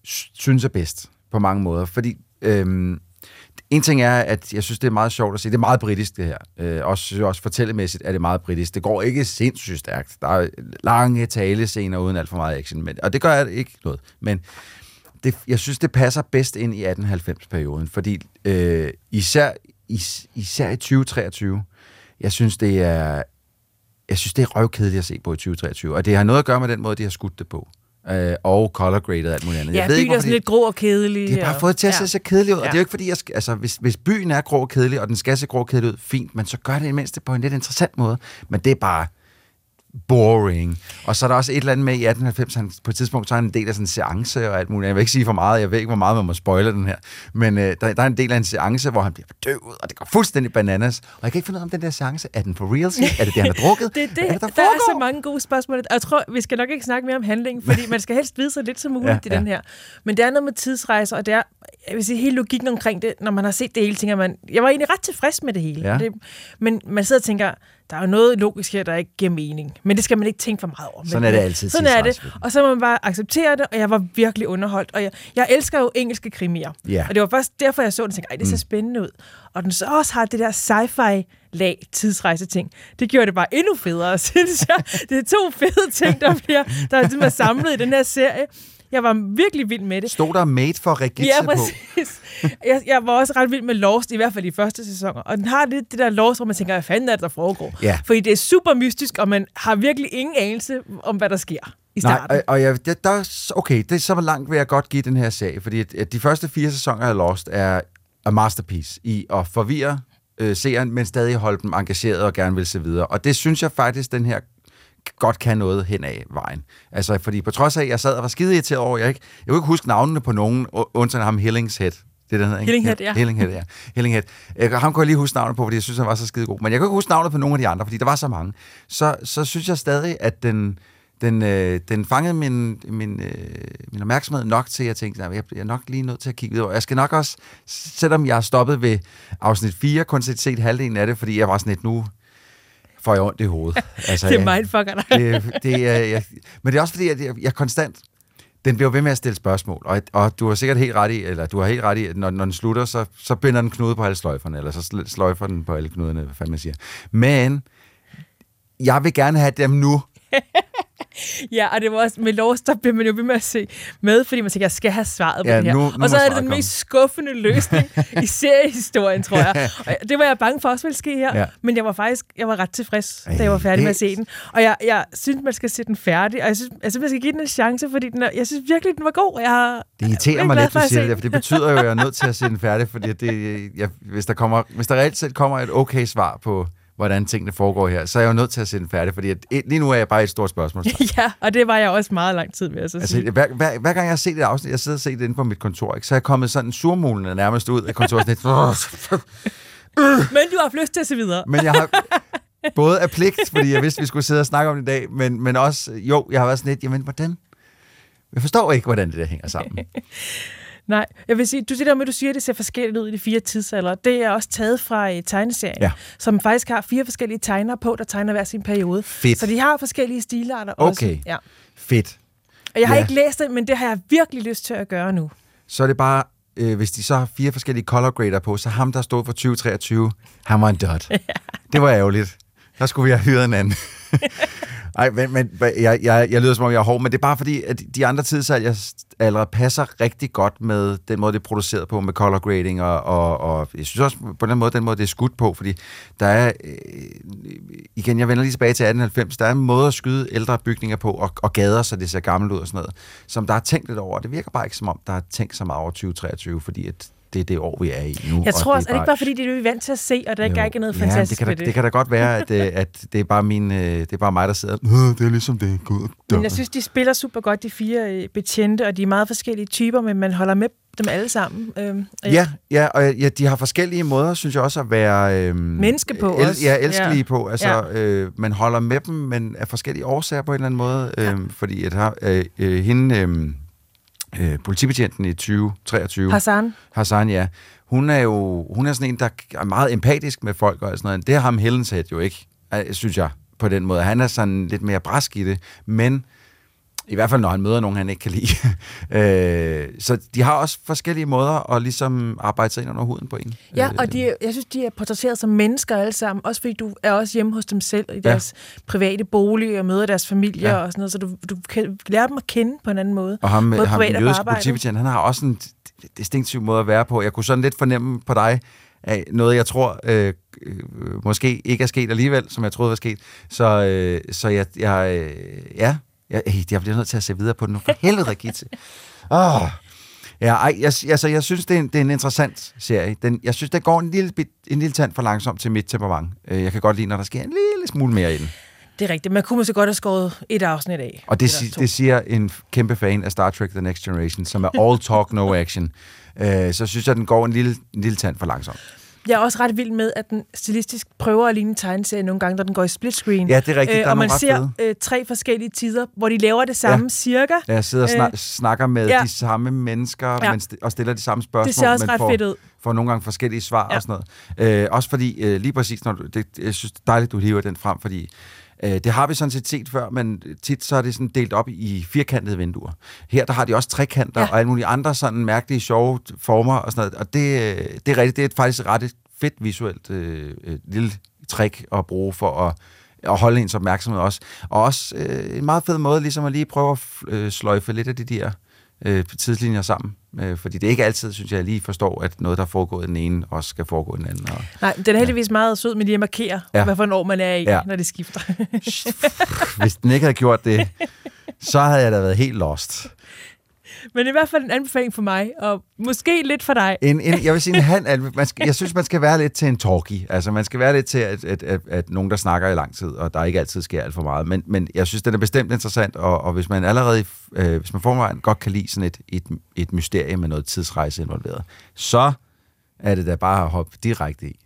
sy- synes er bedst på mange måder. Fordi øhm, en ting er, at jeg synes, det er meget sjovt at se. Det er meget britisk, det her. Øh, også, også fortællemæssigt er det meget britisk. Det går ikke sindssygt stærkt. Der er lange talescener uden alt for meget action. Men, og det gør jeg ikke noget. Men det, jeg synes, det passer bedst ind i 1890-perioden. Fordi øh, især, is, især i 2023, jeg synes, det er jeg synes, det er røvkedeligt at se på i 2023. Og det har noget at gøre med den måde, de har skudt det på. Øh, og color graded og alt muligt andet. Ja, jeg ved byen ikke, er sådan lidt grå og kedelig. de har bare og- fået det til at se ja. så kedeligt ud. Og Ja. det er jo ikke fordi, jeg skal, altså, hvis, hvis byen er grå og kedelig, og den skal se grå og kedelig ud, fint, men så gør det imens det på en lidt interessant måde. Men det er bare boring. Og så er der også et eller andet med i 1890, han, på et tidspunkt, så er han en del af sådan en seance og alt muligt. Jeg vil ikke sige for meget, jeg ved ikke, hvor meget man må spoile den her, men øh, der, der, er en del af en seance, hvor han bliver bedøvet, og det går fuldstændig bananas. Og jeg kan ikke finde ud af, om den der seance, er den for real? Er det det, han har drukket? Det, det, er det, der, der er så mange gode spørgsmål. Og jeg tror, vi skal nok ikke snakke mere om handlingen, fordi man skal helst vide så lidt som muligt ja, i den ja. her. Men det er noget med tidsrejser, og det er, jeg vil sige, hele logikken omkring det, når man har set det hele, tænker man, jeg var egentlig ret tilfreds med det hele. Ja. Det, men man sidder og tænker, der er jo noget logisk her, der ikke giver mening. Men det skal man ikke tænke for meget over. Sådan er det altid Sådan er det. Og så må man bare acceptere det, og jeg var virkelig underholdt. Og jeg, jeg elsker jo engelske krimier. Ja. Og det var først derfor, jeg så den og tænkte, ej, det ser Mm. spændende ud. Og den så også har det der sci-fi lag tidsrejse ting. Det gjorde det bare endnu federe, synes jeg. Det er to fede ting, der bliver der er samlet i den her serie. Jeg var virkelig vild med det. Stod der made for Regitze Ja, på? præcis. Jeg, jeg var også ret vild med Lost, i hvert fald i første sæsoner. Og den har lidt det der Lost, hvor man tænker, hvad fanden er det, der foregår? Ja. Fordi det er super mystisk, og man har virkelig ingen anelse om, hvad der sker i starten. Nej, og, og jeg, det, der, er- okay, det er så langt vil jeg godt give den her serie, fordi at, at de første fire sæsoner af Lost er a masterpiece i at forvirre øh, seeren, men stadig holde dem engageret og gerne vil se videre. Og det synes jeg faktisk, den her godt kan noget hen ad vejen. Altså, fordi på trods af, at jeg sad og var skide irriteret over, jeg, ikke, jeg kunne ikke huske navnene på nogen, undtagen ham Hillingshead. Det er den hedder? Hillinghead, ja. Hillinghead, ja. Hillinghead. Jeg, ham kunne jeg lige huske navnet på, fordi jeg synes, han var så skide god. Men jeg kunne ikke huske navnet på nogen af de andre, fordi der var så mange. Så, så synes jeg stadig, at den, den, øh, den fangede min, min, øh, min opmærksomhed nok til, at jeg tænkte, at jeg jeg er nok lige nødt til at kigge videre. Jeg skal nok også, selvom jeg har stoppet ved afsnit 4, kun set, set halvdelen af det, fordi jeg var sådan lidt nu, får jeg ondt i hovedet. Altså, Det er mindfucker dig. det, det er, jeg, men det er også fordi, at jeg, jeg konstant, den bliver ved med at stille spørgsmål, og, og du har sikkert helt ret i, eller du har helt ret i, at når, når den slutter, så, så binder den knude på alle sløjferne, eller så sl- sløjfer den på alle knuderne, hvad fanden man siger. Men jeg vil gerne have dem nu. Ja, og det var også med Lost, der bliver man jo ved med at se med, fordi man tænker, jeg skal have svaret på Ja, det her. nu- nu og så er det den mest skuffende løsning i seriehistorien, tror jeg. Og det var jeg bange for også ville ske her, Ja. men jeg var faktisk jeg var ret tilfreds, Ej, da jeg var færdig det- med at se den. Og jeg, jeg synes, man skal se den færdig, og jeg synes, jeg synes man skal give den en chance, fordi den er, jeg synes virkelig, den var god. Jeg har, Det irriterer er mig lidt, for du siger det, for det betyder jo, at jeg er nødt til at se den færdig, fordi det, jeg, hvis, der kommer, hvis der reelt set kommer et okay svar på, hvordan tingene foregår her, så er jeg jo nødt til at se den færdig, fordi at, lige nu er jeg bare et stort spørgsmål. ja, og det var jeg også meget lang tid ved at så Altså, sige. hver, hver, hver gang jeg har set et afsnit, jeg sidder og set det inde på mit kontor, ikke, så er jeg kommet sådan surmulende nærmest ud af kontoret. Sådan lidt, Men du har haft lyst til at se videre. men jeg har både af pligt, fordi jeg vidste, vi skulle sidde og snakke om det i dag, men, men også, jo, jeg har været sådan lidt, jamen hvordan? Jeg forstår ikke, hvordan det der hænger sammen. Nej, jeg vil sige, du det der med, at du siger, at det ser forskelligt ud i de fire tidsalder, det er også taget fra uh, tegneserien, Ja. som faktisk har fire forskellige tegnere på, der tegner hver sin periode. Fedt. Så de har forskellige stilarter også. Okay. Ja. Fedt. Og jeg har Ja. ikke læst det, men det har jeg virkelig lyst til at gøre nu. Så er det bare, øh, hvis de så har fire forskellige color grader på, så ham, der stod for 2023, han var en dot. Det var ærgerligt. Der skulle vi have hyret en anden. Ej, men, men jeg, jeg, jeg lyder som om, jeg er hård, men det er bare fordi, at de andre tidsalder allerede passer rigtig godt med den måde, det er produceret på, med color grading, og, og, og jeg synes også på den måde, den måde, det er skudt på, fordi der er, øh, igen, jeg vender lige tilbage til 1890, der er en måde at skyde ældre bygninger på, og, og gader, så det ser gammelt ud og sådan noget, som der er tænkt lidt over. Det virker bare ikke som om, der er tænkt så meget over 2023, fordi at det er det år, vi er i nu. Jeg tror også, er det bare- ikke bare fordi, det er det, vi er vant til at se, og der ikke jo. er noget Ja, fantastisk det kan, ved da, det. det kan da godt være, at, øh, at det er bare min, øh, det er bare mig, der sidder. "Øh, Det er ligesom det. Gud, Men jeg synes, de spiller super godt, de fire øh, betjente, og de er meget forskellige typer, men man holder med dem alle sammen. Øhm, Ja, ja, og ja, de har forskellige måder, synes jeg også, at være... Øhm, Menneske på el, også. Ja, elskelige Ja. på. Altså, Ja. øh, man holder med dem, men af forskellige årsager på en eller anden måde. Øhm, fordi at øh, øh, hende, øh, øh, politibetjenten i 2023... Hassan. Hassan, ja. Hun er jo hun er sådan en, der er meget empatisk med folk og sådan noget. Det har ham Hellenshead jo ikke, øh, synes jeg, på den måde. Han er sådan lidt mere brask i det, men i hvert fald, når han møder nogen, han ikke kan lide. øh, så de har også forskellige måder at ligesom arbejde sig ind under huden på en. Ja, Øh, og de, jeg synes, de er portrætteret som mennesker alle sammen, også fordi du er også hjemme hos dem selv i deres private bolig og møder deres familier Ja. og sådan noget, så du, du kan lære dem at kende på en anden måde. Og ham, ham den jødiske politibetjent, han har også en distinktiv måde at være på. Jeg kunne sådan lidt fornemme på dig, af noget, jeg tror øh, øh, måske ikke er sket alligevel, som jeg troede var sket. Så, øh, så jeg, jeg, øh, ja, jeg, øh, jeg bliver nødt til at se videre på den nu. For helvede, Gitte. Åh. Ja, ej, jeg, altså, jeg synes, det er, en, det er en interessant serie. Den, jeg synes, den går en lille, bit, en lille tand for langsomt til mit temperament. Øh, Jeg kan godt lide, når der sker en lille smule mere i den. Det er rigtigt. Man kunne måske godt have skåret et afsnit af. Og det, si- det siger en kæmpe fan af Star Trek The Next Generation, som er all talk, no action. Øh, så synes jeg, den går en lille, en lille tand for langsomt. Jeg er også ret vild med, at den stilistisk prøver at ligne en tegneserie nogle gange, når den går i split screen. Ja, det er rigtigt. Er og man ser øh, tre forskellige tider, hvor de laver det samme Ja. cirka. Ja, jeg sidder og snak, Øh, snakker med ja. de samme mennesker Ja. men st- og stiller de samme spørgsmål, Det ser også men ret får, fedt ud. får nogle gange forskellige svar Ja. og sådan noget. Øh, også fordi, øh, lige præcis, når du, det, jeg synes, det er dejligt, du hiver den frem, fordi øh, det har vi sådan set set før, men tit så er det sådan delt op i firkantede vinduer. Her der har de også trekanter Ja. og alle mulige andre sådan mærkelige, sjove former og sådan noget. Og det, øh, det er rigtigt, det er faktisk et ret fedt visuelt øh, øh, lille trick at bruge for at at holde ens opmærksomhed også. Og også øh, en meget fed måde ligesom at lige prøve at øh, sløjfe lidt af de der øh, tidslinjer sammen. Øh, fordi det er ikke altid, synes jeg, lige forstår, at noget, der er foregået den ene, også skal foregå den anden. Og, Nej, den er heldigvis meget sød med lige at markere, ja. Ja. hvad for en år man er i, ja. Ja. når det skifter. hvis den ikke havde gjort det, så havde jeg da været helt lost. Men i hvert fald en anbefaling for mig, og måske lidt for dig. En, en, jeg vil sige en hand, man skal, jeg synes, man skal være lidt til en talkie. Altså, man skal være lidt til, at, at, at, at nogen, der snakker i lang tid, og der ikke altid sker alt for meget. Men, men jeg synes, den er bestemt interessant, og, og hvis man allerede, øh, hvis man forvejen godt kan lide sådan et, et, et mysterie med noget tidsrejse involveret, så er det da bare at hoppe direkte i.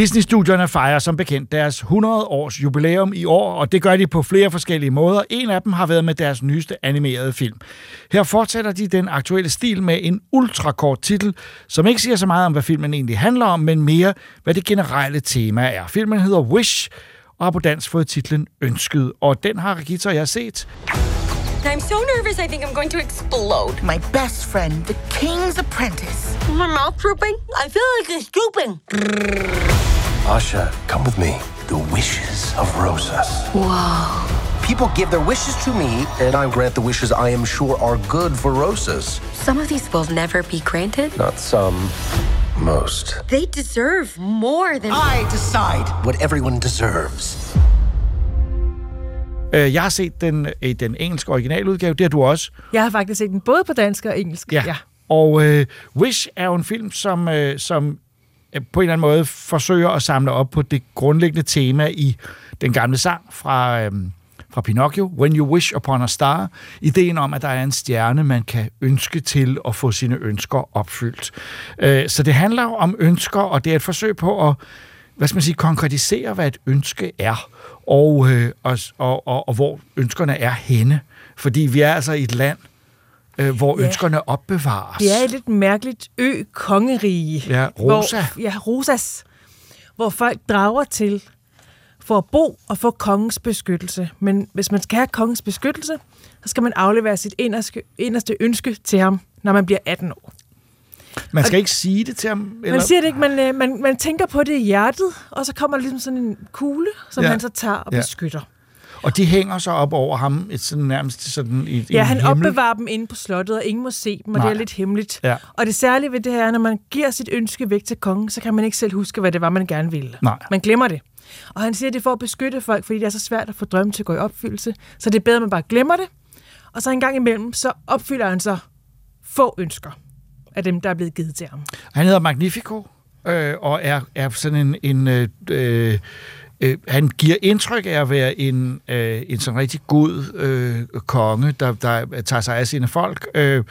Disney-studierne fejrer som bekendt deres 100-års jubilæum i år, og det gør de på flere forskellige måder. En af dem har været med deres nyeste animerede film. Her fortsætter de den aktuelle stil med en ultrakort titel, som ikke siger så meget om, hvad filmen egentlig handler om, men mere, hvad det generelle tema er. Filmen hedder Wish, og har på dansk fået titlen Ønsket, og den har Regita og jeg set. I'm so nervous, I think I'm going to explode. My best friend, the king's apprentice. My mouth drooping? I feel like it's drooping. Asha, come with me. The wishes of Rosas. Whoa. People give their wishes to me, and I grant the wishes I am sure are good for Rosas. Some of these will never be granted. Not some, most. They deserve more than. I decide. What everyone deserves. Øh, Jeg har set den i den engelske originaludgave, det har du også. Jeg har faktisk set den både på dansk og engelsk. Ja. ja. Og øh, Wish er jo en film, som, øh, som øh, Øh, på en eller anden måde forsøger at samle op på det grundlæggende tema i den gamle sang fra, øh, fra Pinocchio, When You Wish Upon a Star. Ideen om, at der er en stjerne, man kan ønske til at få sine ønsker opfyldt. Øh, så det handler om ønsker, og det er et forsøg på at hvad skal man sige, konkretisere, hvad et ønske er, og, øh, og, og, og, og hvor ønskerne er henne. Fordi vi er altså i et land, øh, hvor Ja. ønskerne opbevares. Det er et lidt mærkeligt ø-kongerige. Ja, Rosa. Hvor, ja, Rosas. Hvor folk drager til for at bo og få kongens beskyttelse. Men hvis man skal have kongens beskyttelse, så skal man aflevere sit inderste, inderste ønske til ham, når man bliver 18 år. Man skal ikke sige det til ham? Eller? Man siger det ikke, man, øh, man, man tænker på det i hjertet, og så kommer der ligesom sådan en kugle, som Ja. han så tager og Ja. beskytter. Og de hænger så op over ham et sådan nærmest sådan i, Ja, han himmel. opbevarer dem inde på slottet, og ingen må se dem, og Nej. det er lidt hemmeligt. Ja. Og det særlige ved det her er, når man giver sit ønske væk til kongen, så kan man ikke selv huske, hvad det var, man gerne ville. Nej. Man glemmer det. Og han siger, at det er for at beskytte folk, fordi det er så svært at få drømme til at gå i opfyldelse. Så det er bedre, at man bare glemmer det. Og så en gang imellem, så opfylder han så få ønsker af dem, der er blevet givet til ham. Han hedder Magnifico, øh, og er, er sådan en... en øh, øh, øh, han giver indtryk af at være en, øh, en sådan rigtig god øh, konge, der, der tager sig af sine folk. Øh,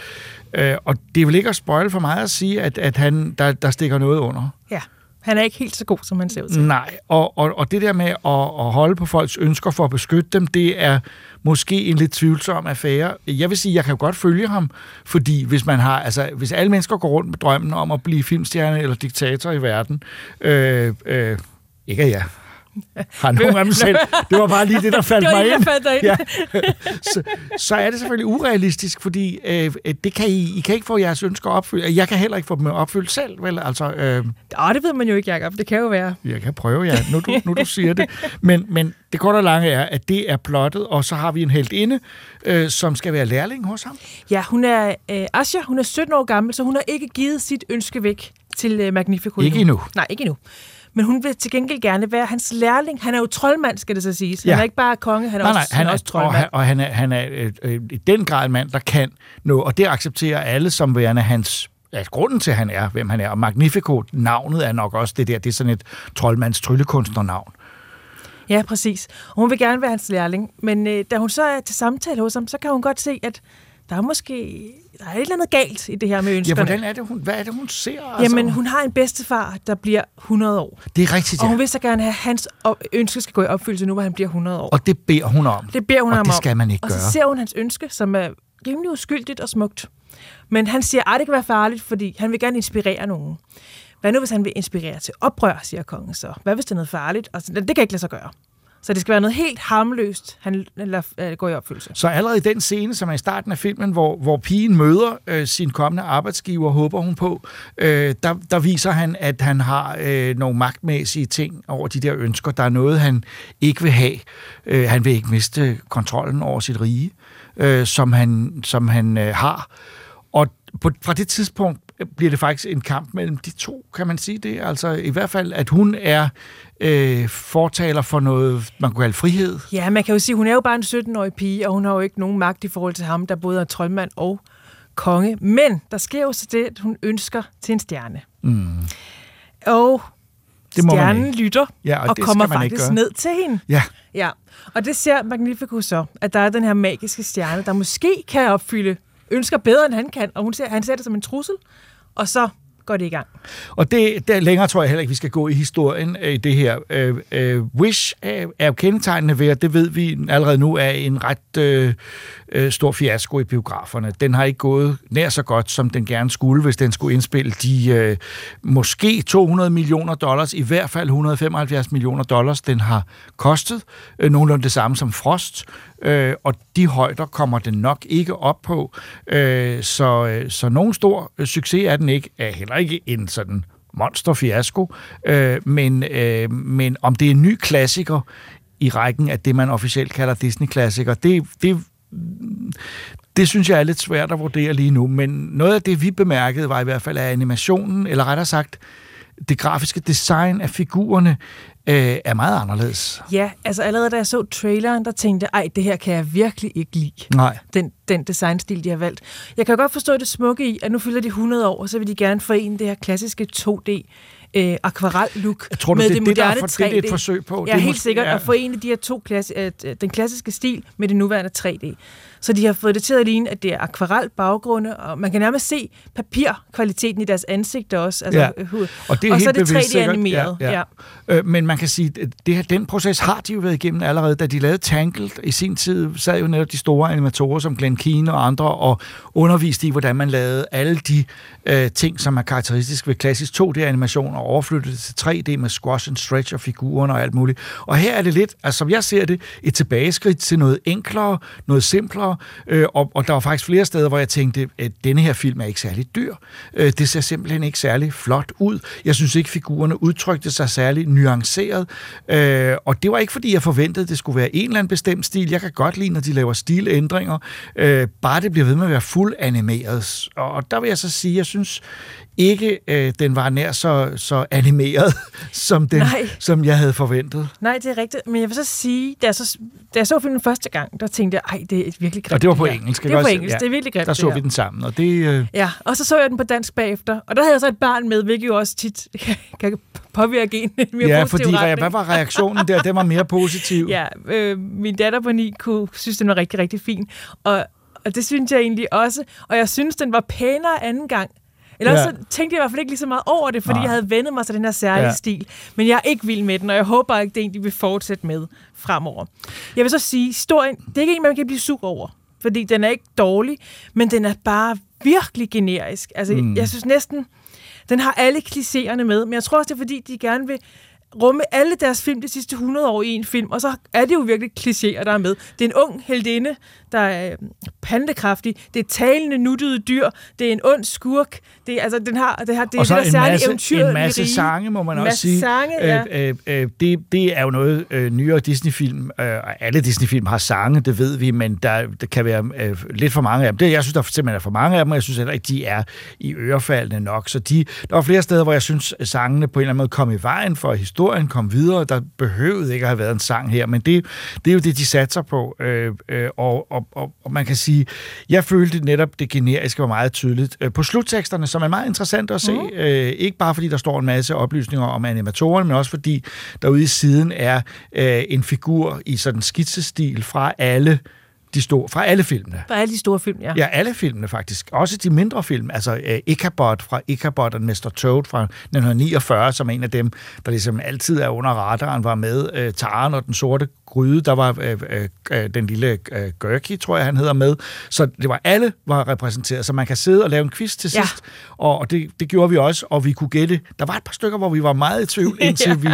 øh, og det vil ikke at spoil for meget at sige, at, at han, der, der stikker noget under. Ja, han er ikke helt så god, som han ser ud til. Nej, og, og, og det der med at, at holde på folks ønsker for at beskytte dem, det er måske en lidt tvivlsom affære. Jeg vil sige, jeg kan jo godt følge ham, fordi hvis man har, altså hvis alle mennesker går rundt med drømmen om at blive filmstjerne eller diktator i verden, øh, øh, ikke at jeg har nogen af dem selv. Det var bare lige det, der faldt Det var mig ind. faldt. Ja. så, så er det selvfølgelig urealistisk, fordi øh, det kan I, I kan ikke få jeres ønsker opfyldt. Jeg kan heller ikke få dem opfyldt selv, vel? Altså, øh, Åh, det ved man jo ikke, Jacob. Det kan jo være. jeg kan prøve, ja, nu du, nu du siger det. Men, men det korte og lange er, at det er plottet, og så har vi en helt inde, øh, som skal være lærling hos ham. Ja, hun er øh, Asja, hun er 17 år gammel, så hun har ikke givet sit ønske væk til øh, Magnifico. Ikke endnu. Nej, ikke endnu. Men hun vil til gengæld gerne være hans lærling. Han er jo troldmand, skal det så siges. Han Ja. er ikke bare konge, han er nej, nej, også, han er også og, troldmand. han, og han er, han er øh, øh, i den grad en mand, der kan noget, og det accepterer alle som værende hans Ja, grunden til, at han er, hvem han er. Og Magnifico, navnet er nok også det der, det er sådan et troldmands tryllekunstnernavn. Ja, præcis. Og hun vil gerne være hans lærling, men øh, da hun så er til samtale hos ham, så kan hun godt se, at der er måske der er et eller andet galt i det her med Ja, ønskerne. hvordan er det, hun, hvad er det, hun ser? Altså? Jamen, hun har en bedstefar, der bliver 100 år. Det er rigtigt, Og ja. hun vil så gerne have, at hans ønske skal gå i opfyldelse nu, hvor han bliver 100 år. Og det beder hun om. Det beder hun og ham det om. skal man ikke og gøre. så ser hun hans ønske, som er rimelig uskyldigt og smukt. Men han siger, at det kan være farligt, fordi han vil gerne inspirere nogen. Hvad nu, hvis han vil inspirere til oprør, siger kongen så? Hvad hvis det er noget farligt? Og så, det kan ikke lade sig gøre. Så det skal være noget helt harmløst, han lader, øh, går i opfyldelse. Så allerede i den scene, som er i starten af filmen, hvor, hvor pigen møder øh, sin kommende arbejdsgiver, håber hun på, øh, der, der viser han, at han har øh, nogle magtmæssige ting over de der ønsker. Der er noget, han ikke vil have. Øh, han vil ikke miste kontrollen over sit rige, øh, som han, som han øh, har. Og på, fra det tidspunkt bliver det faktisk en kamp mellem de to, kan man sige det. Altså i hvert fald, at hun er øh, fortaler for noget, man kunne kalde frihed. Ja, man kan jo sige, hun er jo bare en 17-årig pige, og hun har jo ikke nogen magt i forhold til ham, der både er troldmand og konge. Men der sker jo så det, at hun ønsker til en stjerne. Mm. Og Det må man stjernen ikke. lytter Ja, og og kommer man faktisk ned til hende. Ja. Ja, og det ser Magnificus så, at der er den her magiske stjerne, der måske kan opfylde ønsker bedre, end han kan, og hun ser, han ser det som en trussel, og så går det i gang. Og det, der længere tror jeg heller ikke, vi skal gå i historien øh, i det her. Øh, øh, Wish øh, er, jo kendetegnende ved, at det ved vi allerede nu, er en ret øh, øh, stor fiasko i biograferne. Den har ikke gået nær så godt, som den gerne skulle, hvis den skulle indspille de øh, måske 200 millioner dollars, i hvert fald 175 millioner dollars, den har kostet. Øh, nogenlunde det samme som Frost. Øh, og de højder kommer den nok ikke op på. Øh, så, øh, så nogen stor øh, succes er den ikke. Er heller ikke en sådan monsterfiasko. Øh, men, øh, men om det er en ny klassiker i rækken af det, man officielt kalder Disney-klassikere, det, det, det synes jeg er lidt svært at vurdere lige nu. Men noget af det, vi bemærkede, var i hvert fald, at animationen, eller rettere sagt, det grafiske design af figurerne, øh, er meget anderledes. Ja, altså allerede da jeg så traileren, der tænkte jeg, ej, det her kan jeg virkelig ikke lide. Nej. Den, den designstil, de har valgt. Jeg kan godt forstå det smukke i, at nu fylder de 100 år, og så vil de gerne forene det her klassiske 2D øh, akvarel-look Tror du, med det det, det, der er moderne for- det er 3D. et forsøg på? Ja, Det er helt sikkert ja. at forene de her to klasse, øh, den klassiske stil med det nuværende 3D. Så de har fået det til at ligne, at det er akvarel baggrunde, og man kan nærmest se papirkvaliteten i deres ansigter også. Altså, Ja. øh, Og det er og så er det bevidst 3D sikkert. animeret. Ja, ja. Øh, men man kan sige, at det her, den proces har de jo været igennem allerede. Da de lavede Tangled i sin tid, sad jo netop de store animatorer som Glenn Keane og andre og underviste i, hvordan man lavede alle de øh, ting, som er karakteristisk ved klassisk 2D-animation og overflyttede det til 3D med squash and stretch og figurerne og alt muligt. Og her er det lidt, altså som jeg ser det, et tilbageskridt til noget enklere, noget simplere, øh, og, og der var faktisk flere steder, hvor jeg tænkte, at denne her film er ikke særlig dyr. Øh, det ser simpelthen ikke særlig flot ud. Jeg synes ikke, figurerne udtrykte sig særlig nuanceret, øh, og det var ikke, fordi jeg forventede, at det skulle være en eller anden bestemt stil. Jeg kan godt lide, når de laver stilændringer, øh, bare det bliver ved med at være fuld animeret. Og, og der vil jeg så sige, jeg synes ikke, øh, den var nær så, så animeret, som, den, Nej. som jeg havde forventet. Nej, det er rigtigt. Men jeg vil så sige, da jeg så, da jeg så filmen første gang, der tænkte jeg, ej, det er virkelig grimt. Og det var på her. engelsk. Det var på engelsk, det er virkelig grimt. Der det så vi den sammen, og det... Øh, Ja, og så så jeg den på dansk bagefter, og der havde jeg så et barn med, hvilket jo også tit kan, påvirke en mere ja, fordi retning. hvad var reaktionen der? Den var mere positiv. Ja, øh, min datter på 9 kunne synes, den var rigtig, rigtig fin. Og, og det synes jeg egentlig også. Og jeg synes, den var pænere anden gang. Eller Ja. så tænkte jeg i hvert fald ikke lige så meget over det, fordi Nej. jeg havde vendet mig til den her særlige Ja. stil. Men jeg er ikke vild med den, og jeg håber ikke, det er en, de vil fortsætte med fremover. Jeg vil så sige, historien, det er ikke en, man kan blive sur over. Fordi den er ikke dårlig, men den er bare virkelig generisk. Altså, mm. jeg synes næsten, den har alle klichéerne med, men jeg tror også, det er fordi, de gerne vil rumme alle deres film de sidste 100 år i en film, og så er det jo virkelig klichéer, der er med. Det er en ung heldinde, der er øh, pandekraftig, det er talende, nuttede dyr, det er en ond skurk, det er, altså, den har, det har, det er og så det der en særlige masse, eventyr en masse sange, må man en også sige. sange, ja. øh, øh, øh, det, det er jo noget øh, nyere Disney-film. Øh, alle Disney-film har sange, det ved vi, men der, der kan være øh, lidt for mange af dem. Det, jeg synes, der simpelthen er for mange af dem, og jeg synes heller ikke, de er i ørefaldene nok. Så de, der var flere steder, hvor jeg synes, sangene på en eller anden måde kom i vejen for historien historien kom videre. Der behøvede ikke at have været en sang her, men det, det er jo det, de satser på. Øh, øh, og, og, og, og man kan sige, jeg følte netop, det generiske var meget tydeligt. Øh, på slutteksterne, som er meget interessant at se, mm. øh, ikke bare fordi der står en masse oplysninger om animatoren, men også fordi derude i siden er øh, en figur i sådan skitsestil fra alle de store, fra alle filmene. Fra alle de store film, ja. Ja, alle filmene faktisk. Også de mindre film. Altså uh, Ichabod fra Ichabod og Mr. Toad fra 1949, som er en af dem, der ligesom altid er under radaren, var med. Uh, Taren og den sorte gryde, der var øh, øh, øh, den lille øh, Gurky, tror jeg, han hedder med. Så det var alle var repræsenteret, så man kan sidde og lave en quiz til sidst, ja. og det, det gjorde vi også, og vi kunne gætte. Der var et par stykker, hvor vi var meget i tvivl, indtil ja. vi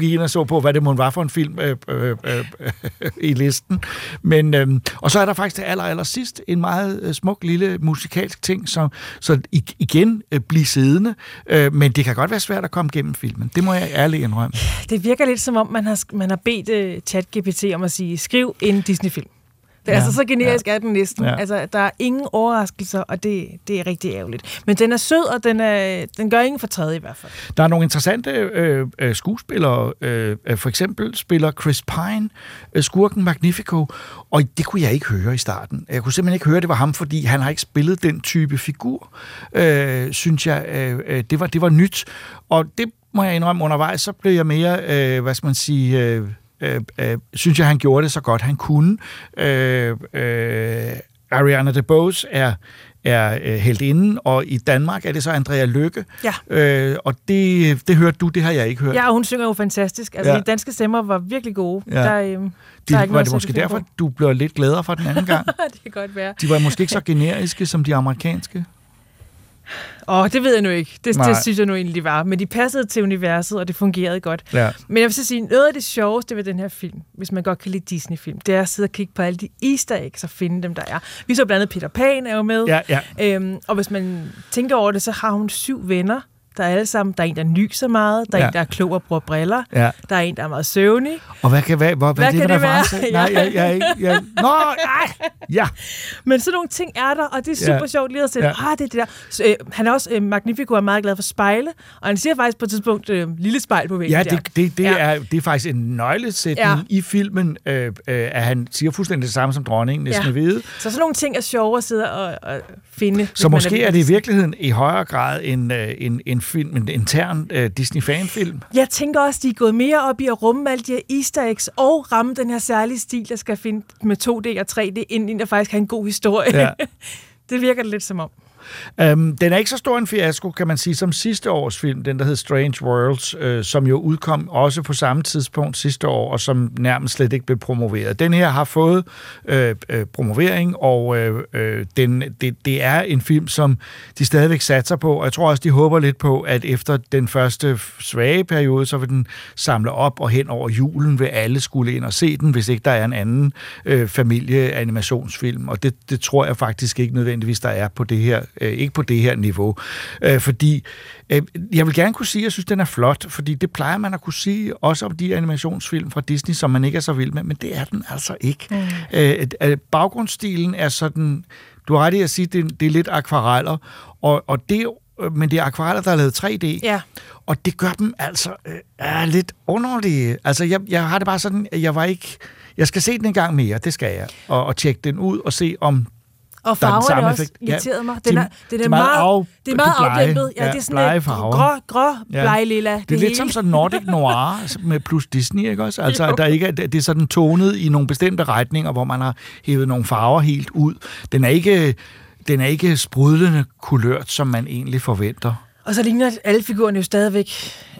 gik ind og så på, hvad det måtte var for en film øh, øh, øh, øh, i listen. Men, øh, og så er der faktisk til aller, aller sidst en meget øh, smuk lille musikalsk ting, som, så igen øh, blive siddende, øh, men det kan godt være svært at komme gennem filmen. Det må jeg ærligt indrømme. Det virker lidt som om, man har, man har bedt øh, ChatGPT om at sige, skriv en Disney-film. Det er ja, altså så generisk ja. er den næsten. Ja. Altså, der er ingen overraskelser, og det, det er rigtig ærgerligt. Men den er sød, og den, er, den gør ingen for tredje i hvert fald. Der er nogle interessante øh, øh, skuespillere. Øh, for eksempel spiller Chris Pine øh, skurken Magnifico, og det kunne jeg ikke høre i starten. Jeg kunne simpelthen ikke høre, at det var ham, fordi han har ikke spillet den type figur, øh, synes jeg. Øh, øh det, var, det var nyt, og det må jeg indrømme undervejs, så blev jeg mere, øh, hvad skal man sige... Øh, øh, øh, synes jeg, han gjorde det så godt, han kunne. Øh, øh, Ariana DeBose er er øh, helt inde, og i Danmark er det så Andrea Lykke. Ja. Øh, og det, det hørte du, det har jeg ikke hørt. Ja, hun synger jo fantastisk. Altså, ja. de danske stemmer var virkelig gode. Ja. Der, øh, de, der er var det måske derfor, du blev lidt gladere for den anden gang? det kan godt være. De var måske ikke så generiske som de amerikanske. Åh, oh, det ved jeg nu ikke. Det, det synes jeg nu egentlig, de var. Men de passede til universet, og det fungerede godt. Ja. Men jeg vil så sige, noget af det sjoveste ved den her film, hvis man godt kan lide Disney-film, det er at sidde og kigge på alle de easter eggs og finde dem, der er. Vi så blandt andet Peter Pan er jo med. Ja, ja. Øhm, og hvis man tænker over det, så har hun syv venner, der er alle sammen, der er en, der nyser meget, der er ja. en, der er klog og bruger briller, ja. der er en, der er meget søvnig. Og hvad kan, hvad, hvad, hvad, hvad det, kan det være? Nej, jeg, jeg, jeg, jeg, nå, ej, ja. Men sådan nogle ting er der, og det er super ja. sjovt lige at se, ja. ah, det er det der. Så, øh, han er også, øh, Magnifico er meget glad for spejle, og han siger faktisk på et tidspunkt, øh, lille spejl på væggen Ja, det, det, det, ja. Er, det er faktisk en nøglesætning ja. i filmen, øh, øh, at han siger fuldstændig det samme som dronningen, næsten ja. vide. Så sådan nogle ting er sjove at sidde og, og finde. Så måske er, er det i virkeligheden i højere grad en, øh, en, en film, en intern øh, Disney-fanfilm. Jeg tænker også, de er gået mere op i at rumme alle de her easter eggs og ramme den her særlige stil, der skal finde med 2D og 3D, inden der faktisk har en god historie. Ja. det virker det lidt som om. Øhm, den er ikke så stor en fiasko, kan man sige, som sidste års film, den der hed Strange Worlds, øh, som jo udkom også på samme tidspunkt sidste år, og som nærmest slet ikke blev promoveret. Den her har fået øh, øh, promovering, og øh, øh, den, det, det er en film, som de stadigvæk satser på, og jeg tror også, de håber lidt på, at efter den første svage periode, så vil den samle op, og hen over julen vil alle skulle ind og se den, hvis ikke der er en anden øh, familieanimationsfilm, og det, det tror jeg faktisk ikke nødvendigvis, der er på det her øh, ikke på det her niveau. Øh, fordi øh, jeg vil gerne kunne sige, at jeg synes, den er flot, fordi det plejer man at kunne sige også om de animationsfilm fra Disney, som man ikke er så vild med, men det er den altså ikke. Mm. Øh, øh, baggrundsstilen er sådan, du har ret i at sige, det, det er lidt akvareller, og, og det øh, men det er akvareller, der er lavet 3D. Ja. Og det gør dem altså øh, er lidt underlige. Altså, jeg, jeg har det bare sådan, at jeg var ikke... Jeg skal se den en gang mere, det skal jeg. Og, og tjekke den ud og se, om og farverne også effekt. irriterede mig. Den er, de, det er, meget, af, det er meget afdæmpet. Ja, ja, det er sådan lidt grå, grå, blege lilla. Det, det er lidt som sådan Nordic Noir med plus Disney, ikke også? Altså, der ikke er, det er sådan tonet i nogle bestemte retninger, hvor man har hævet nogle farver helt ud. Den er ikke, den er ikke sprudlende kulørt, som man egentlig forventer. Og så ligner alle figurerne jo stadigvæk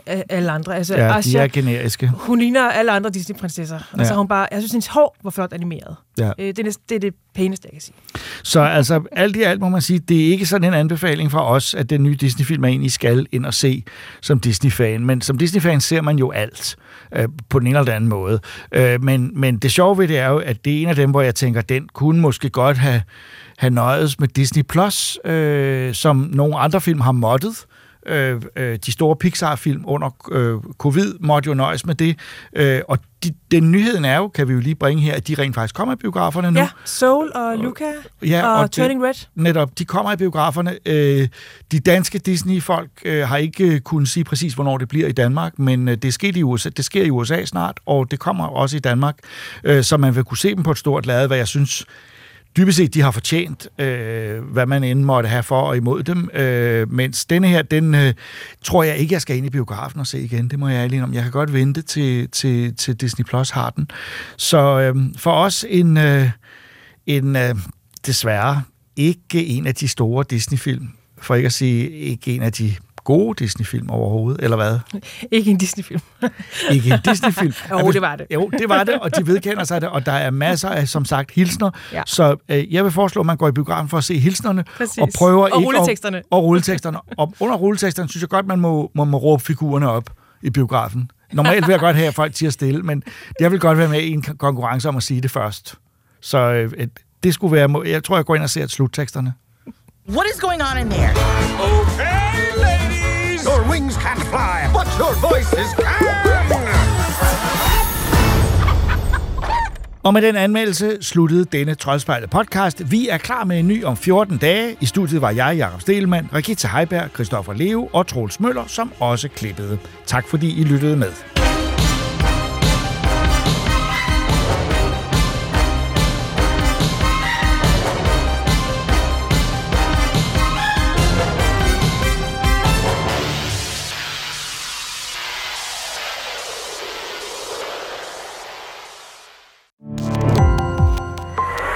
alle andre. Altså, ja, Asha, de er generiske. Hun ligner alle andre Disney-prinsesser. Ja. Altså, hun bare, jeg synes, hendes hår var flot animeret. Ja. Øh, det, er, det er det pæneste, jeg kan sige. Så altså, alt i alt må man sige, det er ikke sådan en anbefaling fra os, at den nye Disney-film er en, I skal ind og se som Disney-fan. Men som Disney-fan ser man jo alt øh, på den ene eller den anden måde. Øh, men, men det sjove ved det er jo, at det er en af dem, hvor jeg tænker, den kunne måske godt have, have nøjes med Disney Plus, øh, som nogle andre film har måttet øh, øh, de store Pixar-film under øh, covid, måtte jo nøjes med det. Øh, og de, den nyheden er jo, kan vi jo lige bringe her, at de rent faktisk kommer i biograferne nu. Ja, Soul og Luca Ja, og, og og Turning det, Red. Netop, de kommer i biograferne. Øh, de danske Disney-folk øh, har ikke øh, kunnet sige præcis, hvornår det bliver i Danmark, men øh, det, sker i USA, det sker i USA snart, og det kommer også i Danmark, øh, så man vil kunne se dem på et stort lade, hvad jeg synes dybest set, de har fortjent, øh, hvad man end måtte have for og imod dem. Øh, mens denne her, den øh, tror jeg ikke, jeg skal ind i biografen og se igen. Det må jeg ærlig om. Jeg kan godt vente til, til, til Disney Plus har den. Så øh, for os en, øh, en øh, desværre ikke en af de store Disney-film, for ikke at sige ikke en af de gode Disney-film overhovedet, eller hvad? Ikke en Disney-film. ikke en Disney-film. jo, det var det. Jo, det var det, og de vedkender sig det, og der er masser af, som sagt, hilsner. Ja. Så øh, jeg vil foreslå, at man går i biografen for at se hilsnerne, Præcis. og prøver Og ikke rulleteksterne. At, og rulleteksterne. Og under rulleteksterne synes jeg godt, man må, må, må råbe figurerne op i biografen. Normalt vil jeg godt have, at folk siger stille, men jeg vil godt være med i en konkurrence om at sige det først. Så øh, det skulle være... Jeg tror, jeg går ind og ser slutteksterne. What is going on in there? Okay, ladies! Your wings can't fly, but your voices can! Og med den anmeldelse sluttede denne Troldspejlet podcast. Vi er klar med en ny om 14 dage. I studiet var jeg, Jakob Stelmann, Rikita Heiberg, Christoffer Leo og Troels Møller, som også klippede. Tak fordi I lyttede med.